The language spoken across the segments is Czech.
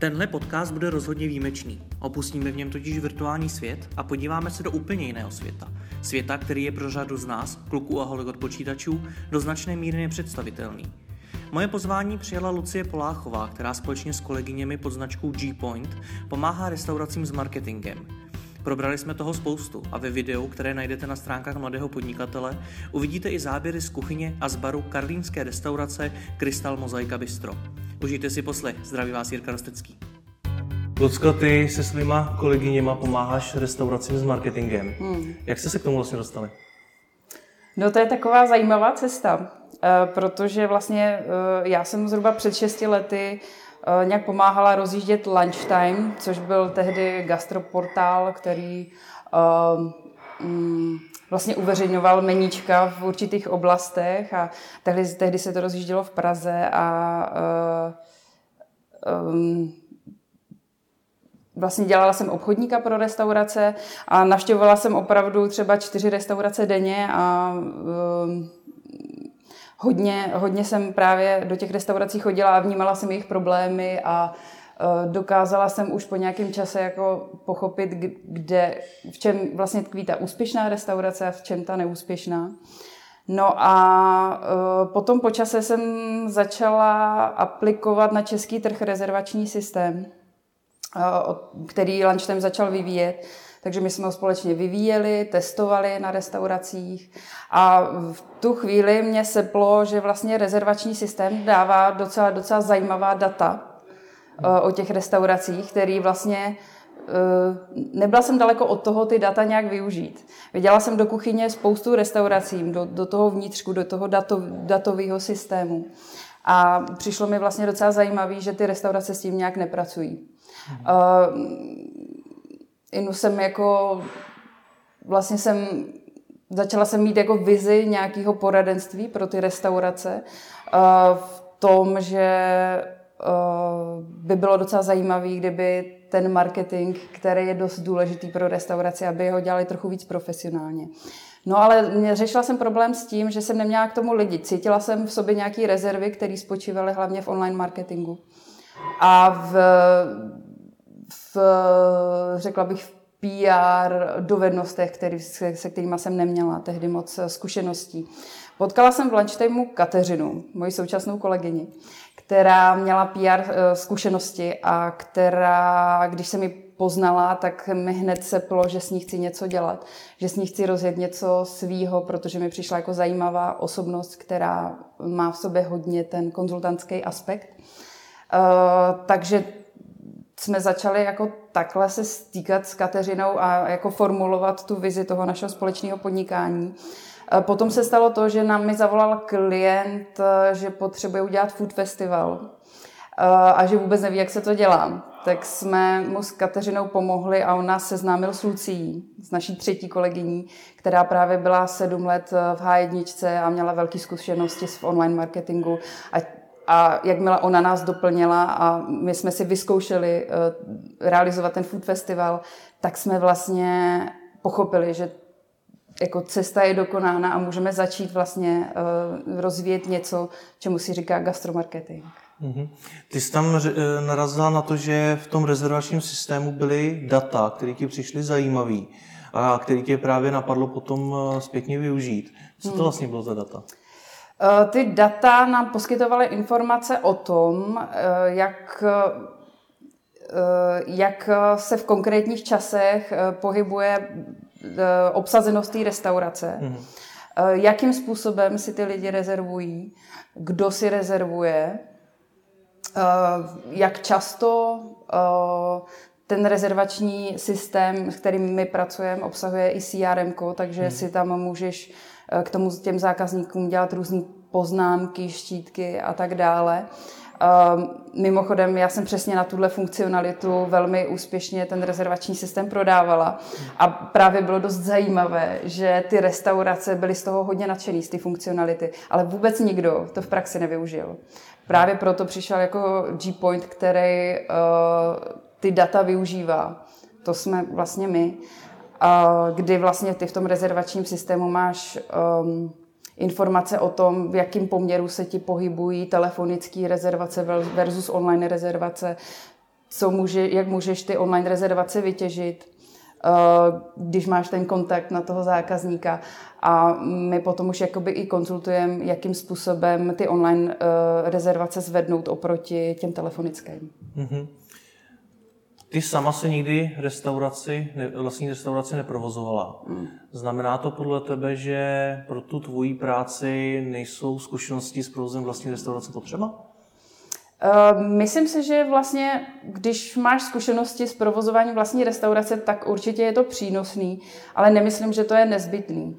Tenhle podcast bude rozhodně výjimečný. Opustíme v něm totiž virtuální svět a podíváme se do úplně jiného světa. Světa, který je pro řadu z nás, kluků a holek od počítačů, do značné míry nepředstavitelný. Moje pozvání přijala Lucie Poláchová, která společně s kolegyněmi pod značkou G-Point pomáhá restauracím s marketingem. Probrali jsme toho spoustu a ve videu, které najdete na stránkách Mladého podnikatele, uvidíte i záběry z kuchyně a z baru karlínské restaurace Krystal Mozaika Bistro. Užijte si poslech. Zdraví vás Jirka Rostecký. Lucko, ty se svýma kolegyněma pomáháš restauracím s marketingem. Hmm. Jak jste se k tomu vlastně dostali? No to je taková zajímavá cesta, eh, protože vlastně eh, já jsem zhruba před 6 lety eh, nějak pomáhala rozjíždět Lunchtime, což byl tehdy gastroportál, který mm, vlastně uveřejňoval meníčka v určitých oblastech a tehdy, tehdy se to rozjíždělo v Praze a um, vlastně dělala jsem obchodníka pro restaurace a navštěvovala jsem opravdu třeba čtyři restaurace denně a um, hodně, hodně jsem právě do těch restaurací chodila a vnímala jsem jejich problémy a uh, dokázala jsem už po nějakém čase jako pochopit, kde, v čem vlastně tkví ta úspěšná restaurace a v čem ta neúspěšná. No a uh, potom po čase jsem začala aplikovat na český trh rezervační systém který Lunchtime začal vyvíjet. Takže my jsme ho společně vyvíjeli, testovali na restauracích a v tu chvíli mě seplo, že vlastně rezervační systém dává docela, docela zajímavá data o těch restauracích, který vlastně nebyla jsem daleko od toho ty data nějak využít. Viděla jsem do kuchyně spoustu restaurací, do, do toho vnitřku, do toho dato, datového systému. A přišlo mi vlastně docela zajímavé, že ty restaurace s tím nějak nepracují. Uh, Inu jsem jako, vlastně jsem, začala jsem mít jako vizi nějakého poradenství pro ty restaurace uh, v tom, že by bylo docela zajímavý, kdyby ten marketing, který je dost důležitý pro restauraci, aby ho dělali trochu víc profesionálně. No ale řešila jsem problém s tím, že jsem neměla k tomu lidi. Cítila jsem v sobě nějaké rezervy, které spočívaly hlavně v online marketingu. A v v, řekla bych, v PR dovednostech, který, se, se kterými jsem neměla tehdy moc zkušeností. Potkala jsem v lunchtimeu Kateřinu, moji současnou kolegyni, která měla PR eh, zkušenosti a která, když se mi poznala, tak mi hned seplo, že s ní chci něco dělat, že s ní chci rozjet něco svýho, protože mi přišla jako zajímavá osobnost, která má v sobě hodně ten konzultantský aspekt. Uh, takže jsme začali jako takhle se stýkat s Kateřinou a jako formulovat tu vizi toho našeho společného podnikání. Potom se stalo to, že nám mi zavolal klient, že potřebuje udělat food festival a že vůbec neví, jak se to dělá. Tak jsme mu s Kateřinou pomohli a on nás seznámil s Lucí, s naší třetí kolegyní, která právě byla sedm let v H1 a měla velké zkušenosti v online marketingu a a jakmile ona nás doplnila a my jsme si vyzkoušeli realizovat ten food festival, tak jsme vlastně pochopili, že jako cesta je dokonána a můžeme začít vlastně uh, rozvíjet něco, čemu si říká gastromarketing. Mm-hmm. Ty jsi tam eh, narazila na to, že v tom rezervačním systému byly data, které ti přišly zajímavé a které tě právě napadlo potom zpětně využít. Co to hmm. vlastně bylo za data? Eh, ty data nám poskytovaly informace o tom, eh, jak, eh, jak se v konkrétních časech pohybuje obsazenost té restaurace, mm-hmm. jakým způsobem si ty lidi rezervují, kdo si rezervuje, jak často ten rezervační systém, s kterým my pracujeme, obsahuje i CRM, takže hmm. si tam můžeš k tomu těm zákazníkům dělat různé poznámky, štítky a tak dále. Uh, mimochodem, já jsem přesně na tuhle funkcionalitu velmi úspěšně ten rezervační systém prodávala a právě bylo dost zajímavé, že ty restaurace byly z toho hodně nadšený, z ty funkcionality, ale vůbec nikdo to v praxi nevyužil. Právě proto přišel jako G-Point, který uh, ty data využívá. To jsme vlastně my kdy vlastně ty v tom rezervačním systému máš um, informace o tom, v jakém poměru se ti pohybují telefonické rezervace versus online rezervace. co může, jak můžeš ty online rezervace vytěžit, když máš ten kontakt na toho zákazníka. A my potom už jakoby i konzultujeme, jakým způsobem ty online rezervace zvednout oproti těm telefonickým. Mm-hmm. Ty sama se nikdy restauraci, vlastní restauraci neprovozovala. Hmm. Znamená to podle tebe, že pro tu tvoji práci nejsou zkušenosti s provozem vlastní restaurace potřeba? Uh, myslím si, že vlastně, když máš zkušenosti s provozováním vlastní restaurace, tak určitě je to přínosný, ale nemyslím, že to je nezbytný.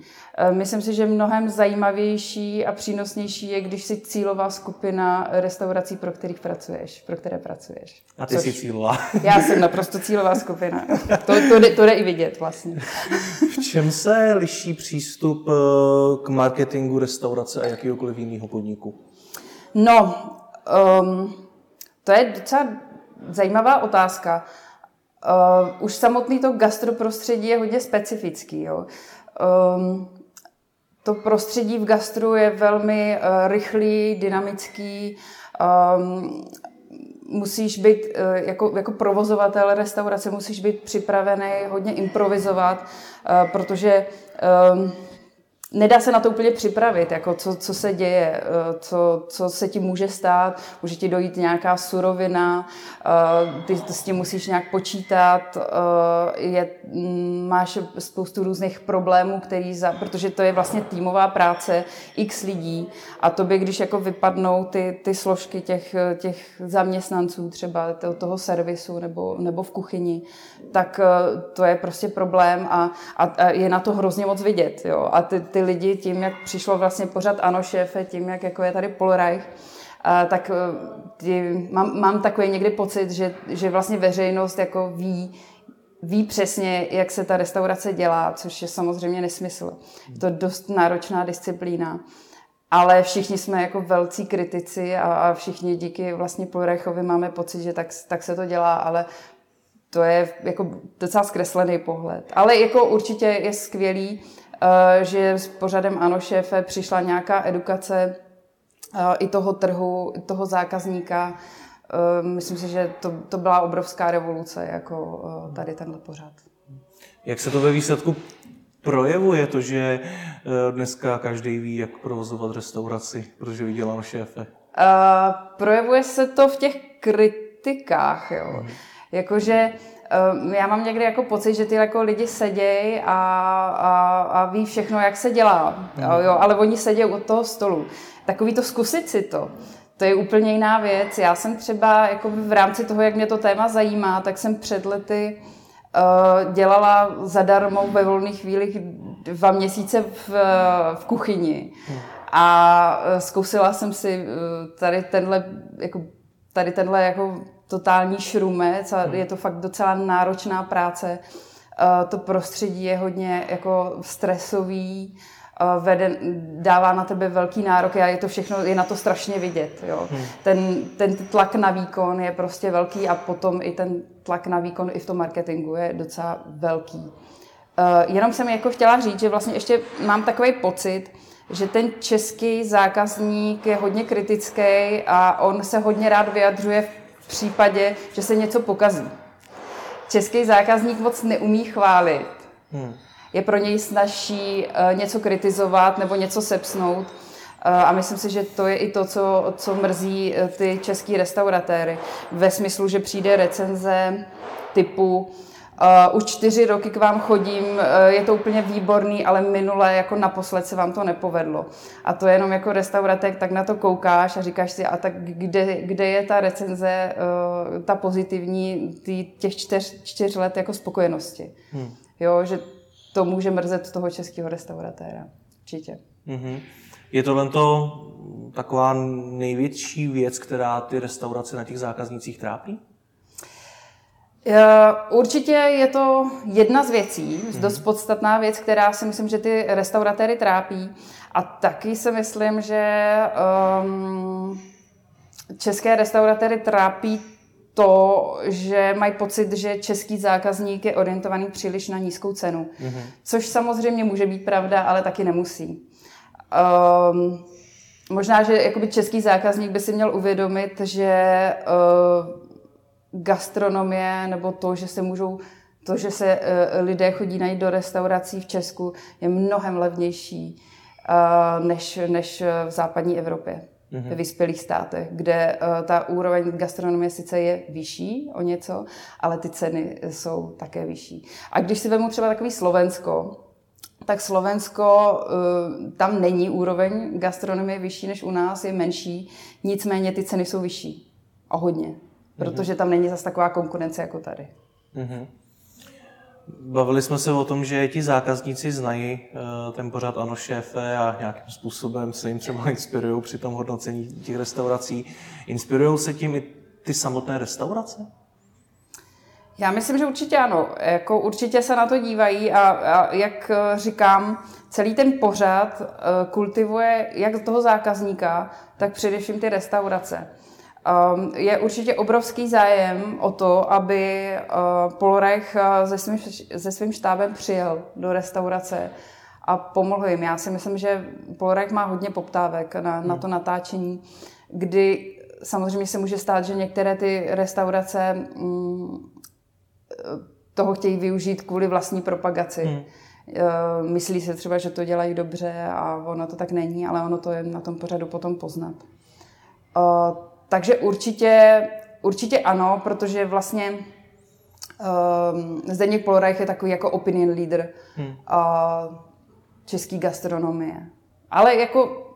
Uh, myslím si, že mnohem zajímavější a přínosnější je, když si cílová skupina restaurací, pro kterých pracuješ, pro které pracuješ. A ty Což jsi cílová. Já jsem naprosto cílová skupina. To, to, jde, to jde i vidět vlastně. V čem se liší přístup eh, k marketingu restaurace a jakýkoliv jiného podniku? No, Um, to je docela zajímavá otázka. Uh, už samotný to gastroprostředí je hodně specifický. Jo. Um, to prostředí v gastru je velmi uh, rychlý, dynamický. Um, musíš být uh, jako, jako provozovatel restaurace, musíš být připravený hodně improvizovat, uh, protože um, nedá se na to úplně připravit, jako co, co se děje, eh, co, co se ti může stát, může ti dojít nějaká surovina, eh, ty s tím musíš nějak počítat, eh, je, mm, máš spoustu různých problémů, který za, protože to je vlastně týmová práce, x lidí a tobě, když jako vypadnou ty, ty složky těch, těch zaměstnanců, třeba toho servisu nebo, nebo v kuchyni, tak to je prostě problém a, a, a je na to hrozně moc vidět. Jo? A ty, ty lidi tím, jak přišlo vlastně pořád ano šéfe, tím, jak jako je tady Polreich, tak eh, ty, mám, mám takový někdy pocit, že, že vlastně veřejnost jako ví, ví přesně, jak se ta restaurace dělá, což je samozřejmě nesmysl. Je to dost náročná disciplína. Ale všichni jsme jako velcí kritici a, a všichni díky vlastně Polrechovi máme pocit, že tak, tak se to dělá, ale to je jako docela zkreslený pohled. Ale jako určitě je skvělý, že s pořadem Ano šéfe přišla nějaká edukace eh, i toho trhu, toho zákazníka. Eh, myslím si, že to, to byla obrovská revoluce, jako tady tenhle pořad. Jak se to ve výsledku projevuje to, že dneska každý ví, jak provozovat restauraci, protože vydělal šéfe? Uh, projevuje se to v těch kritikách, jo. Hmm. Jakože Ehm, já mám někdy jako pocit, že ty jako lidi sedějí a, a, a ví všechno, jak se dělá, mm. jo, ale oni sedí u toho stolu. Takový to zkusit si to, to je úplně jiná věc. Já jsem třeba jako v rámci toho, jak mě to téma zajímá, tak jsem před lety uh, dělala zadarmo ve volných chvílích dva měsíce v, v kuchyni. A eh, zkusila jsem si eh, tady tenhle, jako, tady tenhle jako totální šrumec a hmm. je to fakt docela náročná práce. Eh, to prostředí je hodně jako stresový, eh, vede, dává na tebe velký nárok a je to všechno, je na to strašně vidět. Jo. Hmm. Ten, ten tlak na výkon je prostě velký a potom i ten tlak na výkon i v tom marketingu je docela velký. Uh, jenom jsem jako chtěla říct, že vlastně ještě mám takový pocit, že ten český zákazník je hodně kritický a on se hodně rád vyjadřuje případě, že se něco pokazí. Český zákazník moc neumí chválit. Hmm. Je pro něj snažší uh, něco kritizovat nebo něco sepsnout. Uh, a myslím si, že to je i to, co, co mrzí uh, ty český restauratéry. Ve smyslu, že přijde recenze typu Uh, už čtyři roky k vám chodím, uh, je to úplně výborný, ale minule jako naposled se vám to nepovedlo. A to jenom jako restauratek, tak na to koukáš a říkáš si, a tak kde, kde je ta recenze, uh, ta pozitivní, tý, těch čtyř, čtyř let jako spokojenosti. Hmm. Jo, že to může mrzet toho českého restauratéra. Určitě. Mm-hmm. Je to to taková největší věc, která ty restaurace na těch zákaznicích trápí? Eh, určitě je to jedna z věcí, mm. dost podstatná věc, která si myslím, že ty restauratéry trápí. A taky si myslím, že um, české restauratéry trápí to, že mají pocit, že český zákazník je orientovaný příliš na nízkou cenu. Mm-hmm. Což samozřejmě může být pravda, ale taky nemusí. Um, možná, že jakoby český zákazník by si měl uvědomit, že uh, gastronomie nebo to, že se můžou to, že se uh, lidé chodí najít do restaurací v Česku, je mnohem levnější uh, než, než v západní Evropě, mm-hmm. ve vyspělých státech, kde ta úroveň gastronomie sice je vyšší o něco, ale ty ceny jsou také vyšší. A když si vezmu třeba takový Slovensko, tak Slovensko, tam není úroveň gastronomie vyšší než u nás, je menší, nicméně ty ceny jsou vyšší. O hodně. Protože tam není zase taková konkurence jako tady. Mm-hmm. Bavili jsme se o tom, že ti zákazníci znají uh, ten pořád Ano šéfe a nějakým způsobem se jim třeba inspirují při tom hodnocení těch restaurací. Inspirují se tím i ty samotné restaurace? Já myslím, že určitě ano. Jako určitě se na to dívají a, a jak eh, říkám, celý ten pořad uh, kultivuje jak toho zákazníka, tak především ty restaurace. Um, je určitě obrovský zájem o to, aby uh, Polorech uh, se, svým, se svým štábem přijel do restaurace a pomohl jim. Já si myslím, že Polorech má hodně poptávek na, hmm. na to natáčení, kdy samozřejmě se může stát, že některé ty restaurace um, toho chtějí využít kvůli vlastní propagaci. Hmm. Uh, myslí se třeba, že to dělají dobře a ono to tak není, ale ono to je na tom pořadu potom poznat. Uh, takže určitě, určitě ano, protože vlastně um, Zdeněk Polreich je takový jako opinion leader hmm. uh, český gastronomie. Ale jako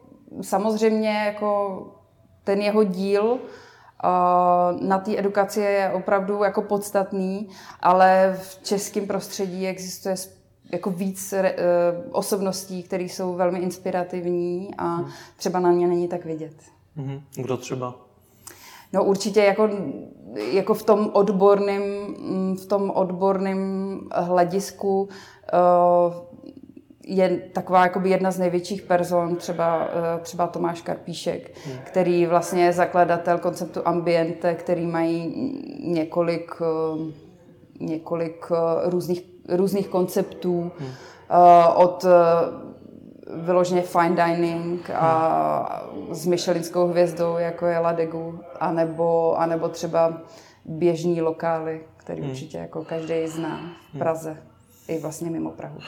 samozřejmě jako ten jeho díl na té edukaci je opravdu jako podstatný, ale v českém prostředí existuje jako víc uh, osobností, které jsou velmi inspirativní a hmm. třeba na ně není tak vidět. Hmm. Kdo třeba? No určitě jako, jako v tom odborném v tom odborném hledisku eh, je taková jakoby jedna z největších person, třeba, eh, třeba Tomáš Karpíšek, hmm. který vlastně je zakladatel konceptu Ambiente, který mají několik, eh, několik různých, různých konceptů hmm. od vyloženě fine dining a s Michelinskou hvězdou, jako je Ladegu, anebo, anebo třeba běžní lokály, který hmm. určitě jako každý zná v hmm. Praze hmm. i vlastně mimo Prahu.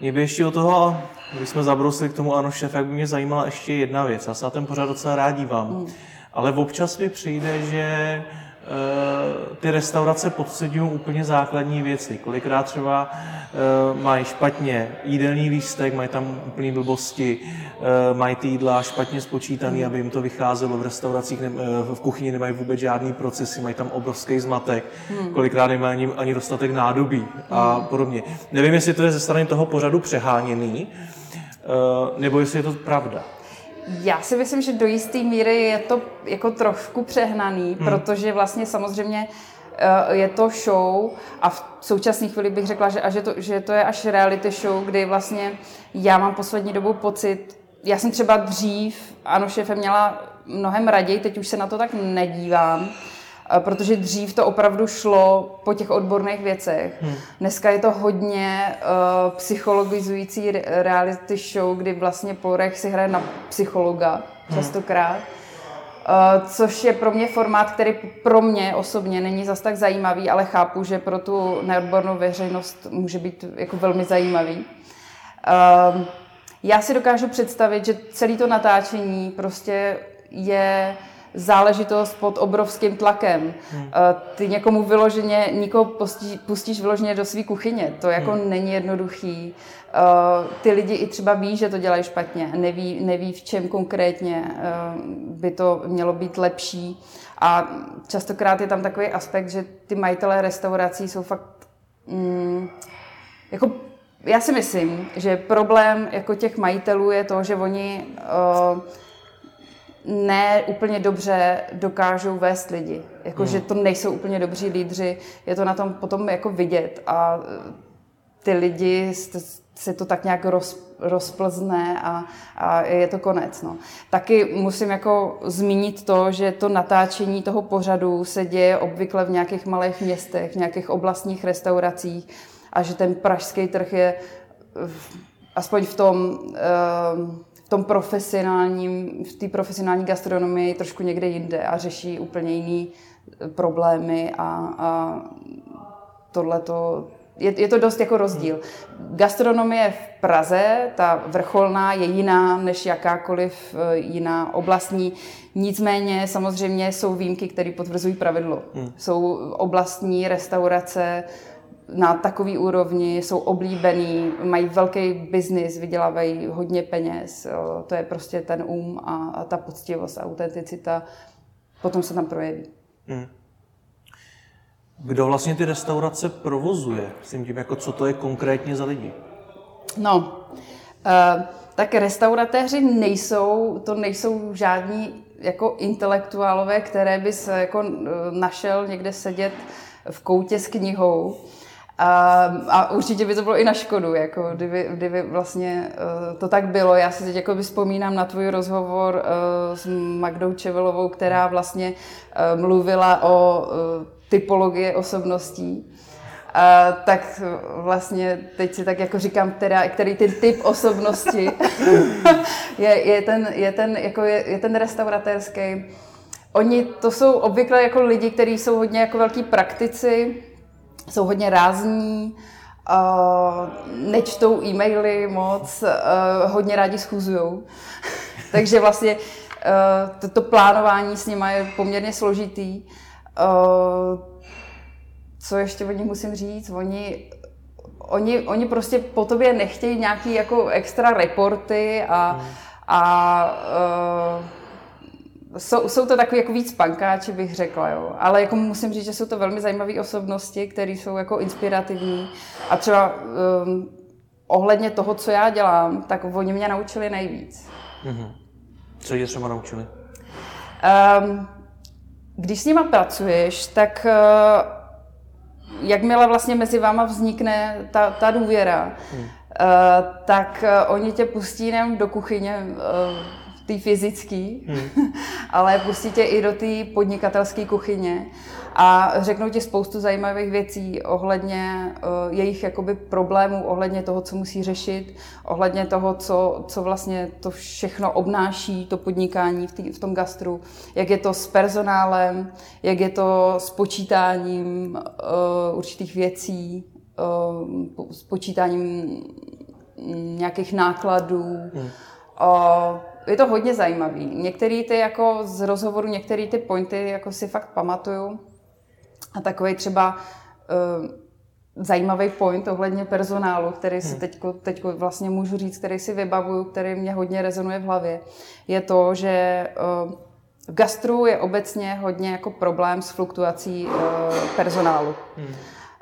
Mě by ještě o toho, když jsme zabrousili k tomu ano šef, jak by mě zajímala ještě jedna věc. Já se na ten pořád docela rád dívám. Hmm. Ale občas mi přijde, že ty restaurace podceňují úplně základní věci. Kolikrát třeba eh, mají špatně jídelní lístek, mají tam úplné blbosti, eh, mají ty jídla špatně spočítaný, aby jim to vycházelo v restauracích, v kuchyni nemají vůbec žádný procesy, mají tam obrovský zmatek, hmm. kolikrát nemají ani, ani dostatek nádobí a hmm. podobně. Nevím, jestli to je ze strany toho pořadu přeháněný, nebo jestli je to pravda. Já si myslím, že do jisté míry je to jako trošku přehnaný, hmm. protože vlastně samozřejmě eh, je to show a v současné chvíli bych řekla, že, že, to, že to je až reality show, kdy vlastně já mám poslední dobu pocit, já jsem třeba dřív, ano, šéfe měla mnohem raději, teď už se na to tak nedívám, protože dřív to opravdu šlo po těch odborných věcech. Hmm. Dneska je to hodně uh, psychologizující reality show, kdy vlastně Porech si hraje na psychologa hmm. častokrát. Uh, což je pro mě formát, který pro mě osobně není zas tak zajímavý, ale chápu, že pro tu neodbornou veřejnost může být jako velmi zajímavý. Uh, já si dokážu představit, že celé to natáčení prostě je záležitost pod obrovským tlakem. Hmm. Eh, ty někomu vyloženě, nikoho pustíš, pustíš vyloženě do své kuchyně. To jako hmm. není jednoduchý. Eh, ty lidi i třeba ví, že to dělají špatně. Neví, neví v čem konkrétně eh, by to mělo být lepší. A častokrát je tam takový aspekt, že ty majitelé restaurací jsou fakt mm, jako já si myslím, že problém jako těch majitelů je to, že oni uh, ne úplně dobře dokážou vést lidi. Jako, hmm. že to nejsou úplně dobří lídři, je to na tom potom jako vidět a e, ty lidi se to tak nějak roz, rozplzne a, a je to konec. No. Taky musím jako zmínit to, že to natáčení toho pořadu se děje obvykle v nějakých malých městech, v nějakých oblastních restauracích a že ten pražský trh je v, aspoň v tom uh, tom profesionálním, v té profesionální gastronomii trošku někde jinde a řeší úplně jiný problémy a, a tohle to je, je to dost jako rozdíl. Gastronomie v Praze, ta vrcholná, je jiná než jakákoliv eh, jiná oblastní. Nicméně samozřejmě jsou výjimky, které potvrzují pravidlo. Hmm. Jsou oblastní restaurace na takový úrovni, jsou oblíbený, mají velký biznis, vydělávají hodně peněz. To je prostě ten um a, a ta poctivost autenticita. Potom se tam projeví. Hmm. Kdo vlastně ty restaurace provozuje? Myslím tím, jako co to je konkrétně za lidi? No, uh, tak restauratéři nejsou, to nejsou žádní jako intelektuálové, které by se jako našel někde sedět v koutě s knihou. A, a určitě by to bylo i na škodu, jako kdyby, kdyby vlastně uh, to tak bylo. Já si teď jako vzpomínám na tvůj rozhovor uh, s Magdou Čevelovou, která vlastně uh, mluvila o uh, typologie osobností. A, tak vlastně teď si tak jako říkám, teda, který ten typ osobnosti je, je, ten, je, ten, jako je, je ten restauratérský. Oni to jsou obvykle jako lidi, kteří jsou hodně jako velký praktici, jsou hodně rázní, uh, nečtou e-maily moc, uh, hodně rádi schůzujou. Takže vlastně uh, to, plánování s nimi je poměrně složitý. Co ještě o nich musím říct? Oni, oni, oni prostě po tobě nechtějí nějaký jako extra reporty a, a uh, jsou, jsou to takový jako víc pankáči, bych řekla, jo. Ale jako musím říct, že jsou to velmi zajímavé osobnosti, které jsou jako inspirativní. A třeba um, ohledně toho, co já dělám, tak oni mě naučili nejvíc. Mm-hmm. Co tě třeba naučili? Um, když s nima pracuješ, tak uh, jakmile vlastně mezi váma vznikne ta, ta důvěra, hmm. uh, tak uh, oni tě pustí jenom do kuchyně, uh, té fyzické, hmm. ale pustí tě i do té podnikatelské kuchyně a řeknou ti spoustu zajímavých věcí ohledně uh, jejich jakoby problémů, ohledně toho, co musí řešit, ohledně toho, co, co vlastně to všechno obnáší, to podnikání v, tý, v tom gastru, jak je to s personálem, jak je to s počítáním uh, určitých věcí, uh, s počítáním nějakých nákladů, hmm. uh, je to hodně zajímavý. Některé ty jako z rozhovoru, některé ty pointy jako si fakt pamatuju. A takový třeba uh, zajímavý point ohledně personálu, který si hmm. teďko, teďko vlastně můžu říct, který si vybavuju, který mě hodně rezonuje v hlavě, je to, že uh, v gastru je obecně hodně jako problém s fluktuací uh, personálu. Hmm.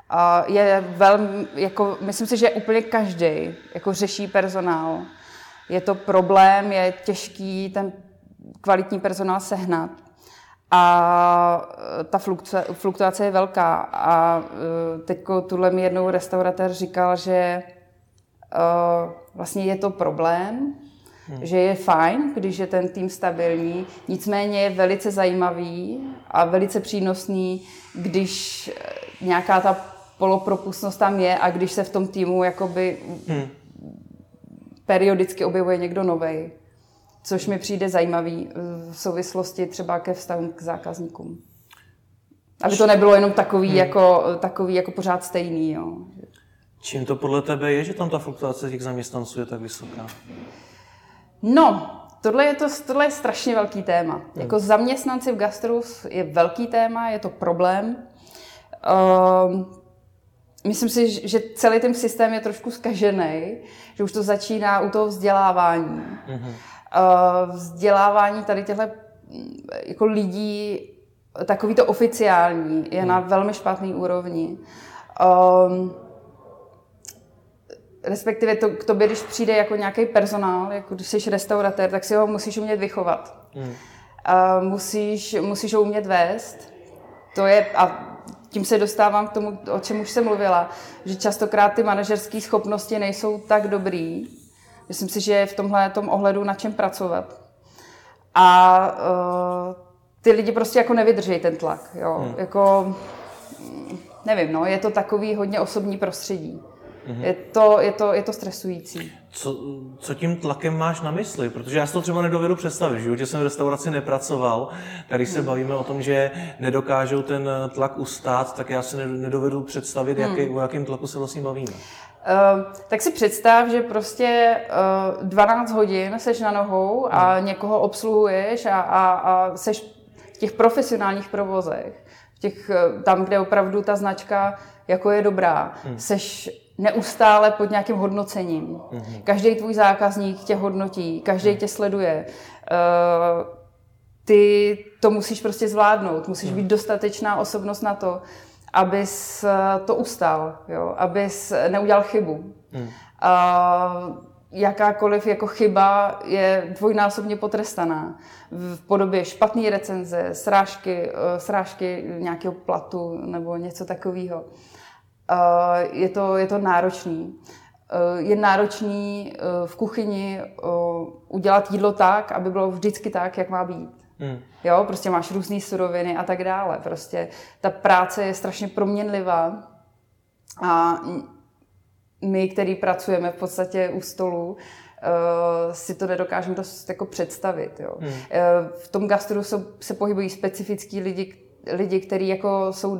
A je velmi, jako, myslím si, že úplně každý jako řeší personál je to problém, je těžký ten kvalitní personál sehnat. A e, ta fluktuace je velká. A e, teď tuhle mi jednou restauratér říkal, že e, vlastně je to problém, hmm. že je fajn, když je ten tým stabilní, nicméně je velice zajímavý a velice přínosný, když nějaká ta polopropustnost tam je a když se v tom týmu jakoby hmm periodicky objevuje někdo nový, což mi přijde zajímavý v souvislosti třeba ke vztahu k zákazníkům. Aby to nebylo jenom takový, hmm. jako, takový jako pořád stejný. Jo. Čím to podle tebe je, že tam ta fluktuace těch zaměstnanců je tak vysoká? No, tohle je, to, tohle je strašně velký téma. Hmm. Jako zaměstnanci v gastru je velký téma, je to problém. Uh, myslím si, že celý ten systém je trošku zkažený, že už to začíná u toho vzdělávání. Mm-hmm. Vzdělávání tady těchto mm, jako lidí, takový to oficiální, je mm. na velmi špatný úrovni. Um, respektive to, k tobě, když přijde jako nějaký personál, jako když jsi restauratér, tak si ho musíš umět vychovat. Mm. Uh, musíš, musíš ho umět vést. To je, a tím se dostávám k tomu, o čem už jsem mluvila, že častokrát ty manažerské schopnosti nejsou tak dobrý. Myslím si, že je v tomhle tom ohledu na čem pracovat. A uh, ty lidi prostě jako nevydrží ten tlak. Jo? Hmm. Jako, nevím, no, je to takový hodně osobní prostředí. Mm-hmm. Je, to, je, to, je to stresující. Co, co tím tlakem máš na mysli? Protože já si to třeba nedovedu představit. V životě jsem v restauraci nepracoval. Tady se hmm. bavíme o tom, že nedokážou ten tlak ustát, tak já si nedovedu představit, hmm. jaký, o jakém tlaku se vlastně bavíme. Uh, tak si představ, že prostě uh, 12 hodin seš na nohou a hmm. někoho obsluhuješ a, a, a seš v těch profesionálních provozech, v těch, uh, tam, kde opravdu ta značka jako je dobrá, hmm. seš neustále pod nějakým hodnocením. Hmm. Každý tvůj zákazník tě hodnotí, každý hmm. tě sleduje. Uh, ty to musíš prostě zvládnout, musíš hmm. být dostatečná osobnost na to, abys eh, to ustal, jo? abys neudělal chybu. A jakákoliv jako chyba je dvojnásobně potrestaná v podobě špatné recenze, srážky, eh, srážky nějakého platu nebo něco takového. Je to, je to náročný. Eh, je náročný v kuchyni udělat jídlo tak, aby bylo vždycky tak, jak má být. Hmm. Jo, prostě máš různé suroviny a tak dále. Prostě ta práce je strašně proměnlivá a my, který pracujeme v podstatě u stolu, uh, si to nedokážeme dost jako představit. Jo. Hmm. Uh, v tom gastru jsou, se pohybují specifický lidi, lidi, kteří jako jsou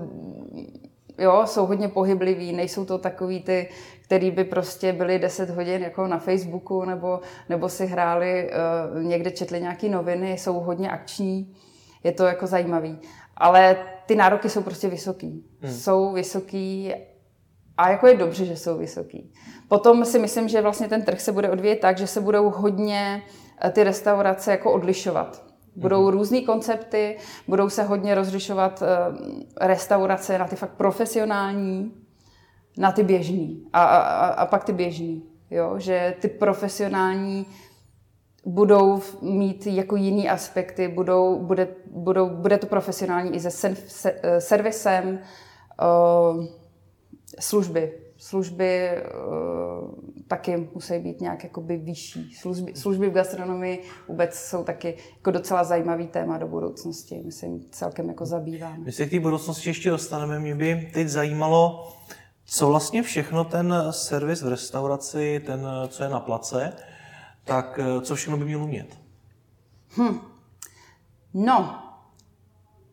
jo, jsou hodně pohybliví, nejsou to takový ty, který by prostě byli 10 hodin jako na Facebooku nebo, nebo si hráli, uh, někde četli nějaké noviny, jsou hodně akční, je to jako zajímavý. Ale ty nároky jsou prostě vysoký. Hmm. Jsou vysoký a jako je dobře, že jsou vysoký. Potom si myslím, že vlastně ten trh se bude odvíjet tak, že se budou hodně eh, ty restaurace jako odlišovat. Budou mm různé koncepty, budou se hodně rozlišovat eh, restaurace na ty fakt profesionální, na ty běžný a, a, a pak ty běžný. Jo? Že ty profesionální budou mít jako jiný aspekty, budou, bude, budou, bude to profesionální i se, se eh, servisem, uh, služby. Služby uh, taky musí být nějak jakoby vyšší. Služby, služby v gastronomii vůbec jsou taky jako docela zajímavý téma do budoucnosti. My se jim celkem jako zabýváme. My se k té budoucnosti ještě dostaneme. Mě by teď zajímalo, co vlastně všechno ten servis v restauraci, ten, co je na place, tak eh, co všechno by měl umět? Hm. No,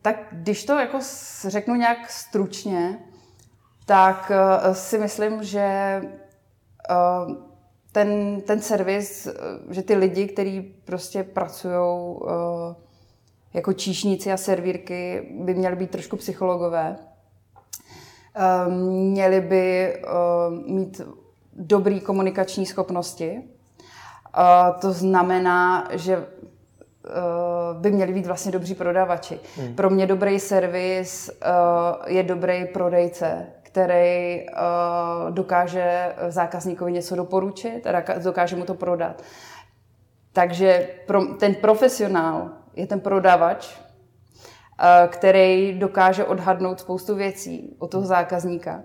tak když to jako řeknu nějak stručně, tak uh, si myslím, že uh, ten, ten servis, uh, že ty lidi, kteří prostě pracují jako číšníci a servírky, by měli být trošku psychologové. Měli by mít dobrý komunikační schopnosti. To znamená, že by měli být vlastně dobří prodavači. Hmm. Pro mě dobrý servis je dobrý prodejce, který uh, dokáže zákazníkovi něco doporučit a dokáže mu to prodat. Takže pro, ten profesionál je ten prodavač, uh, který dokáže odhadnout spoustu věcí od toho zákazníka.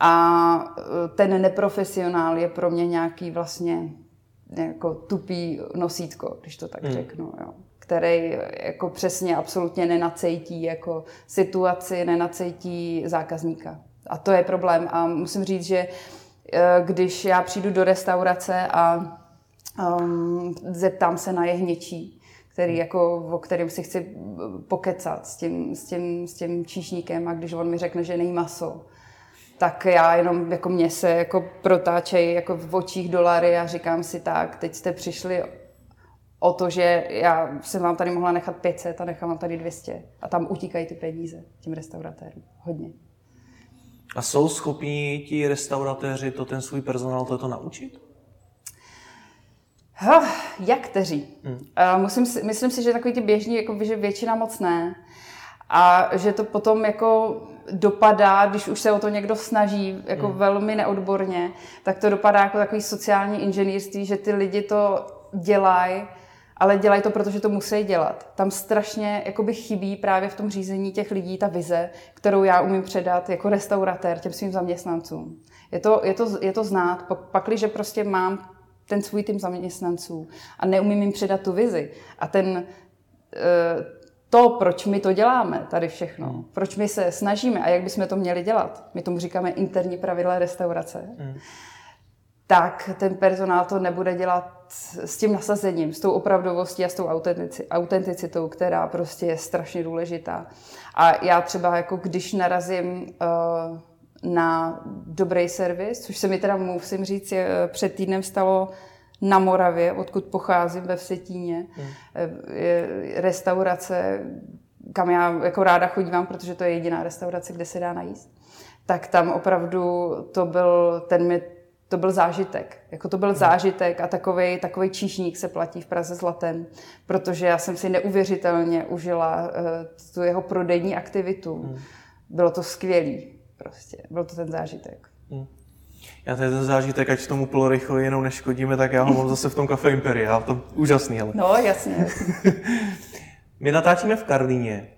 A uh, ten neprofesionál je pro mě nějaký vlastně jako tupý nosítko, když to tak hmm. řeknu. Jo který jako přesně absolutně nenacejtí jako situaci, nenacejtí zákazníka. A to je problém. A musím říct, že eh, když já přijdu do restaurace a um, zeptám se na jehněčí, který jako, o kterém si chci pokecat s tím, s, tím, s tím číšníkem a když on mi řekne, že nejí maso, tak já jenom, jako mě se jako protáčejí jako v očích dolary a říkám si tak, teď jste přišli o to, že já jsem vám tady mohla nechat 500 a nechám vám tady 200 a tam utíkají ty peníze tím restauratérům. Hodně. A jsou schopní ti restauratéři to ten svůj personál toto naučit? Huh, jak kteří? Hmm. Uh, musím si, myslím si, že takový ty běžní, jako, že většina moc ne. A že to potom jako dopadá, když už se o to někdo snaží jako hmm. velmi neodborně, tak to dopadá jako takový sociální inženýrství, že ty lidi to dělají ale dělají to, protože to musí dělat. Tam strašně jakoby chybí právě v tom řízení těch lidí ta vize, kterou já umím předat jako restauratér těm svým zaměstnancům. Je to, je to, je to znát, pakli, že prostě mám ten svůj tým zaměstnanců a neumím jim předat tu vizi a ten, eh, to, proč my to děláme, tady všechno, proč my se snažíme a jak bychom to měli dělat, my tomu říkáme interní pravidla restaurace, mm. tak ten personál to nebude dělat s tím nasazením, s tou opravdovostí a s tou autenticitou, která prostě je strašně důležitá. A já třeba jako když narazím uh, na dobrý servis, což se mi teda musím říct, je, eh, před týdnem stalo na Moravě, odkud pocházím ve Vsetíně, hmm. je restaurace, kam já jako ráda chodívám, protože to je jediná restaurace, kde se dá najíst. Tak tam opravdu to byl, ten mi, to byl zážitek. Jako to byl hmm. zážitek a takový takový číšník se platí v Praze zlatem, protože já jsem si neuvěřitelně užila uh, tu jeho prodejní aktivitu. Hmm. Bylo to skvělý prostě. Byl to ten zážitek. Hmm. Já tady ten zážitek, ať tomu polorychle jenom neškodíme, tak já ho mám zase v tom kafe Imperia. To úžasný, ale. No, jasně. My natáčíme v Karlíně.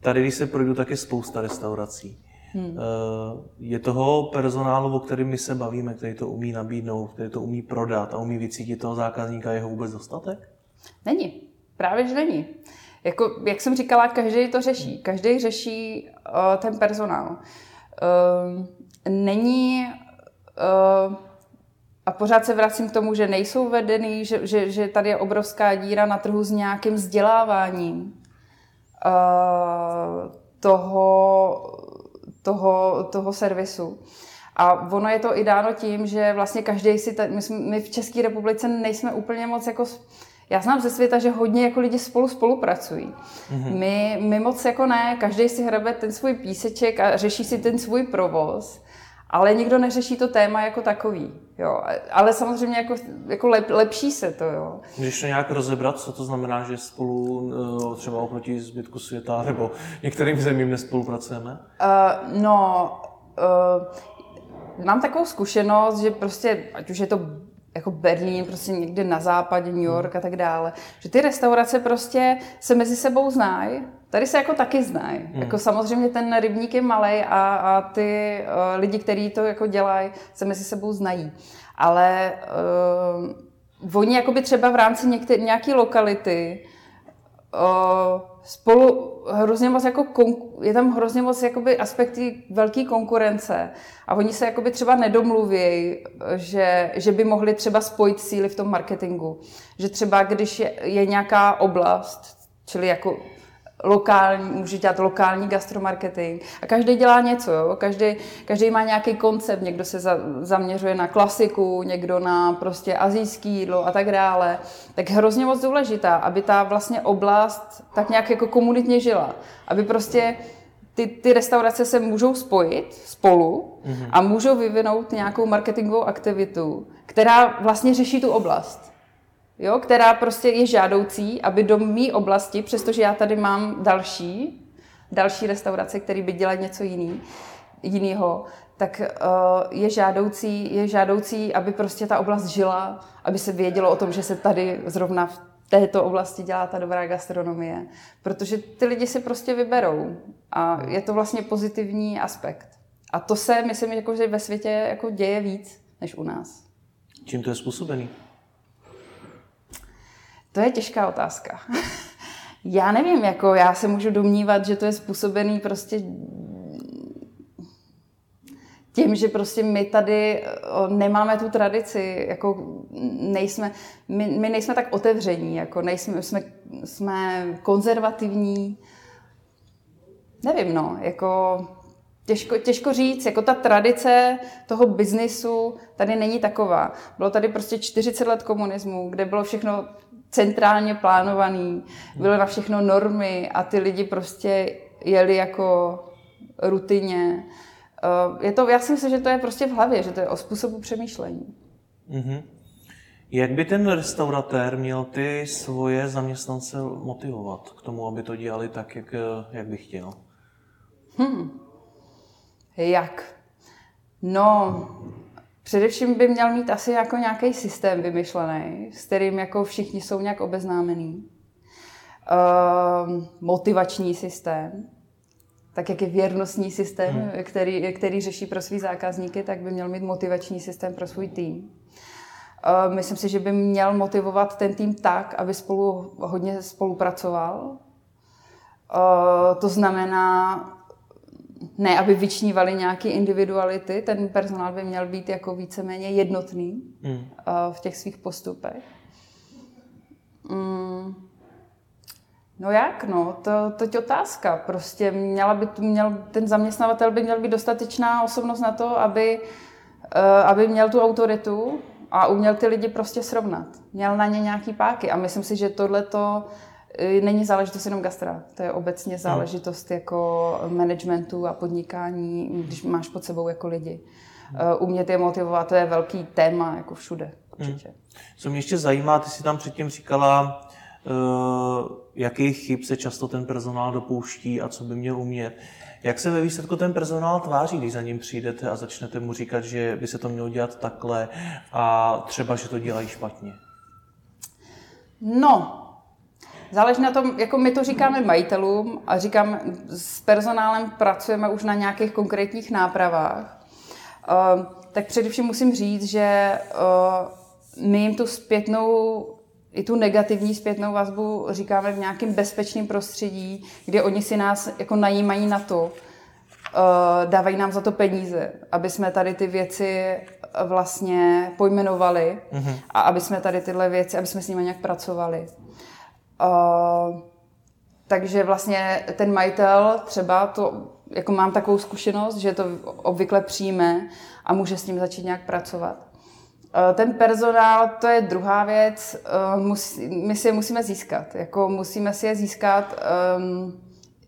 Tady, když se projdu, tak je spousta restaurací. Hmm. Eh, je toho personálu, o kterém my se bavíme, který to umí nabídnout, který to umí prodat a umí vycítit toho zákazníka, jeho vůbec dostatek? Není. Právě, že není. Jako, jak jsem říkala, každý to řeší. Každý řeší uh, ten personál. Uh, není uh, a pořád se vracím k tomu, že nejsou vedený, že, že, že tady je obrovská díra na trhu s nějakým vzděláváním uh, toho, toho, toho servisu. A ono je to i dáno tím, že vlastně každý si, ta, my, jsme, my v České republice nejsme úplně moc jako, já znám ze světa, že hodně jako lidi spolu spolupracují. Mm-hmm. My, my moc jako ne, každý si hrabe ten svůj píseček a řeší si ten svůj provoz ale nikdo neřeší to téma jako takový. Jo. Ale samozřejmě jako, jako lep, lepší se to. Jo. Když to nějak rozebrat, co to znamená, že spolu eh, třeba oproti zbytku světa nebo některým zemím nespolupracujeme? Uh, no, uh, mám takovou zkušenost, že prostě, ať už je to jako Berlín, prostě někde na západě, New York a tak dále, že ty restaurace prostě se mezi sebou znají, Tady se jako taky znají. Hmm. Jako samozřejmě ten rybník je malý a, a ty uh, lidi, kteří to jako dělají, se mezi sebou znají. Ale uh, oni jakoby třeba v rámci některé, nějaké lokality spolu hrozně moc jako je tam hrozně moc jakoby aspekty velké konkurence a oni se jakoby třeba nedomluvějí, že, že by mohli třeba spojit síly v tom marketingu. Že třeba když je, je nějaká oblast, čili jako lokální, může dělat lokální gastromarketing a každý dělá něco, jo? Každý, každý má nějaký koncept, někdo se za, zaměřuje na klasiku, někdo na prostě azijský jídlo a tak dále. Tak hrozně moc důležitá, aby ta vlastně oblast tak nějak jako komunitně žila, aby prostě ty, ty restaurace se můžou spojit spolu mm-hmm. a můžou vyvinout nějakou marketingovou aktivitu, která vlastně řeší tu oblast jo, která prostě je žádoucí, aby do mé oblasti, přestože já tady mám další, další restaurace, které by dělaly něco jiný, jinýho, tak uh, je, žádoucí, je žádoucí, aby prostě ta oblast žila, aby se vědělo o tom, že se tady zrovna v této oblasti dělá ta dobrá gastronomie. Protože ty lidi si prostě vyberou a je to vlastně pozitivní aspekt. A to se, myslím, jako, že ve světě jako děje víc než u nás. Čím to je způsobený? To je těžká otázka. já nevím, jako já se můžu domnívat, že to je způsobený prostě tím, že prostě my tady nemáme tu tradici, jako nejsme, my, my nejsme tak otevření, jako nejsme, jsme, jsme konzervativní. Nevím, no, jako těžko, těžko říct, jako ta tradice toho biznisu tady není taková. Bylo tady prostě 40 let komunismu, kde bylo všechno centrálně plánovaný, byly na všechno normy a ty lidi prostě jeli jako rutině. Eh, je to, já si myslím, že to je prostě v hlavě, že to je o způsobu přemýšlení. Mm-hmm. Jak by ten restauratér měl ty svoje zaměstnance motivovat k tomu, aby to dělali tak, jak, jak by chtěl? Hmm. Jak? No, Především by měl mít asi jako nějaký systém vymyšlený, s kterým jako všichni jsou nějak obeznámení. Uh, motivační systém, tak jak je věrnostní systém, hmm. který, který řeší pro svý zákazníky, tak by měl mít motivační systém pro svůj tým. Uh, myslím si, že by měl motivovat ten tým tak, aby spolu hodně spolupracoval, Uh, to znamená, ne, aby vyčnívali nějaké individuality, ten personál by měl být jako víceméně jednotný mm. v těch svých postupech. Mm. No jak, no, to, to je otázka. Prostě měla by, měl, ten zaměstnavatel by měl být dostatečná osobnost na to, aby, uh, aby měl tu autoritu a uměl ty lidi prostě srovnat. Měl na ně nějaký páky a myslím si, že tohle to eh, není záležitost jenom gastra. To je obecně záležitost jako managementu a podnikání, když máš pod sebou jako lidi. Uh, umět je motivovat, to je velký téma jako všude. Určitě. Hmm. Co mě ještě zajímá, ty jsi tam předtím říkala, uh, jakých chyb se často ten personál dopouští a co by měl umět. Jak se ve výsledku ten personál tváří, když za ním přijdete a začnete mu říkat, že by se to mělo dělat takhle a třeba, že to dělají špatně? No, Záleží na tom, jako my to říkáme majitelům a říkám, s personálem pracujeme už na nějakých konkrétních nápravách. Uh, tak především musím říct, že uh, my jim tu zpětnou i tu negativní zpětnou vazbu říkáme v nějakém bezpečném prostředí, kde oni si nás jako najímají na to, uh, dávají nám za to peníze, aby jsme tady ty věci vlastně pojmenovali mm-hmm. a aby jsme tady tyhle věci, aby jsme s nimi nějak pracovali. Uh, takže vlastně ten majitel třeba to, jako mám takovou zkušenost, že to obvykle přijme a může s ním začít nějak pracovat. Ten personál, to je druhá věc, my si je musíme získat. Jako musíme si je získat, um,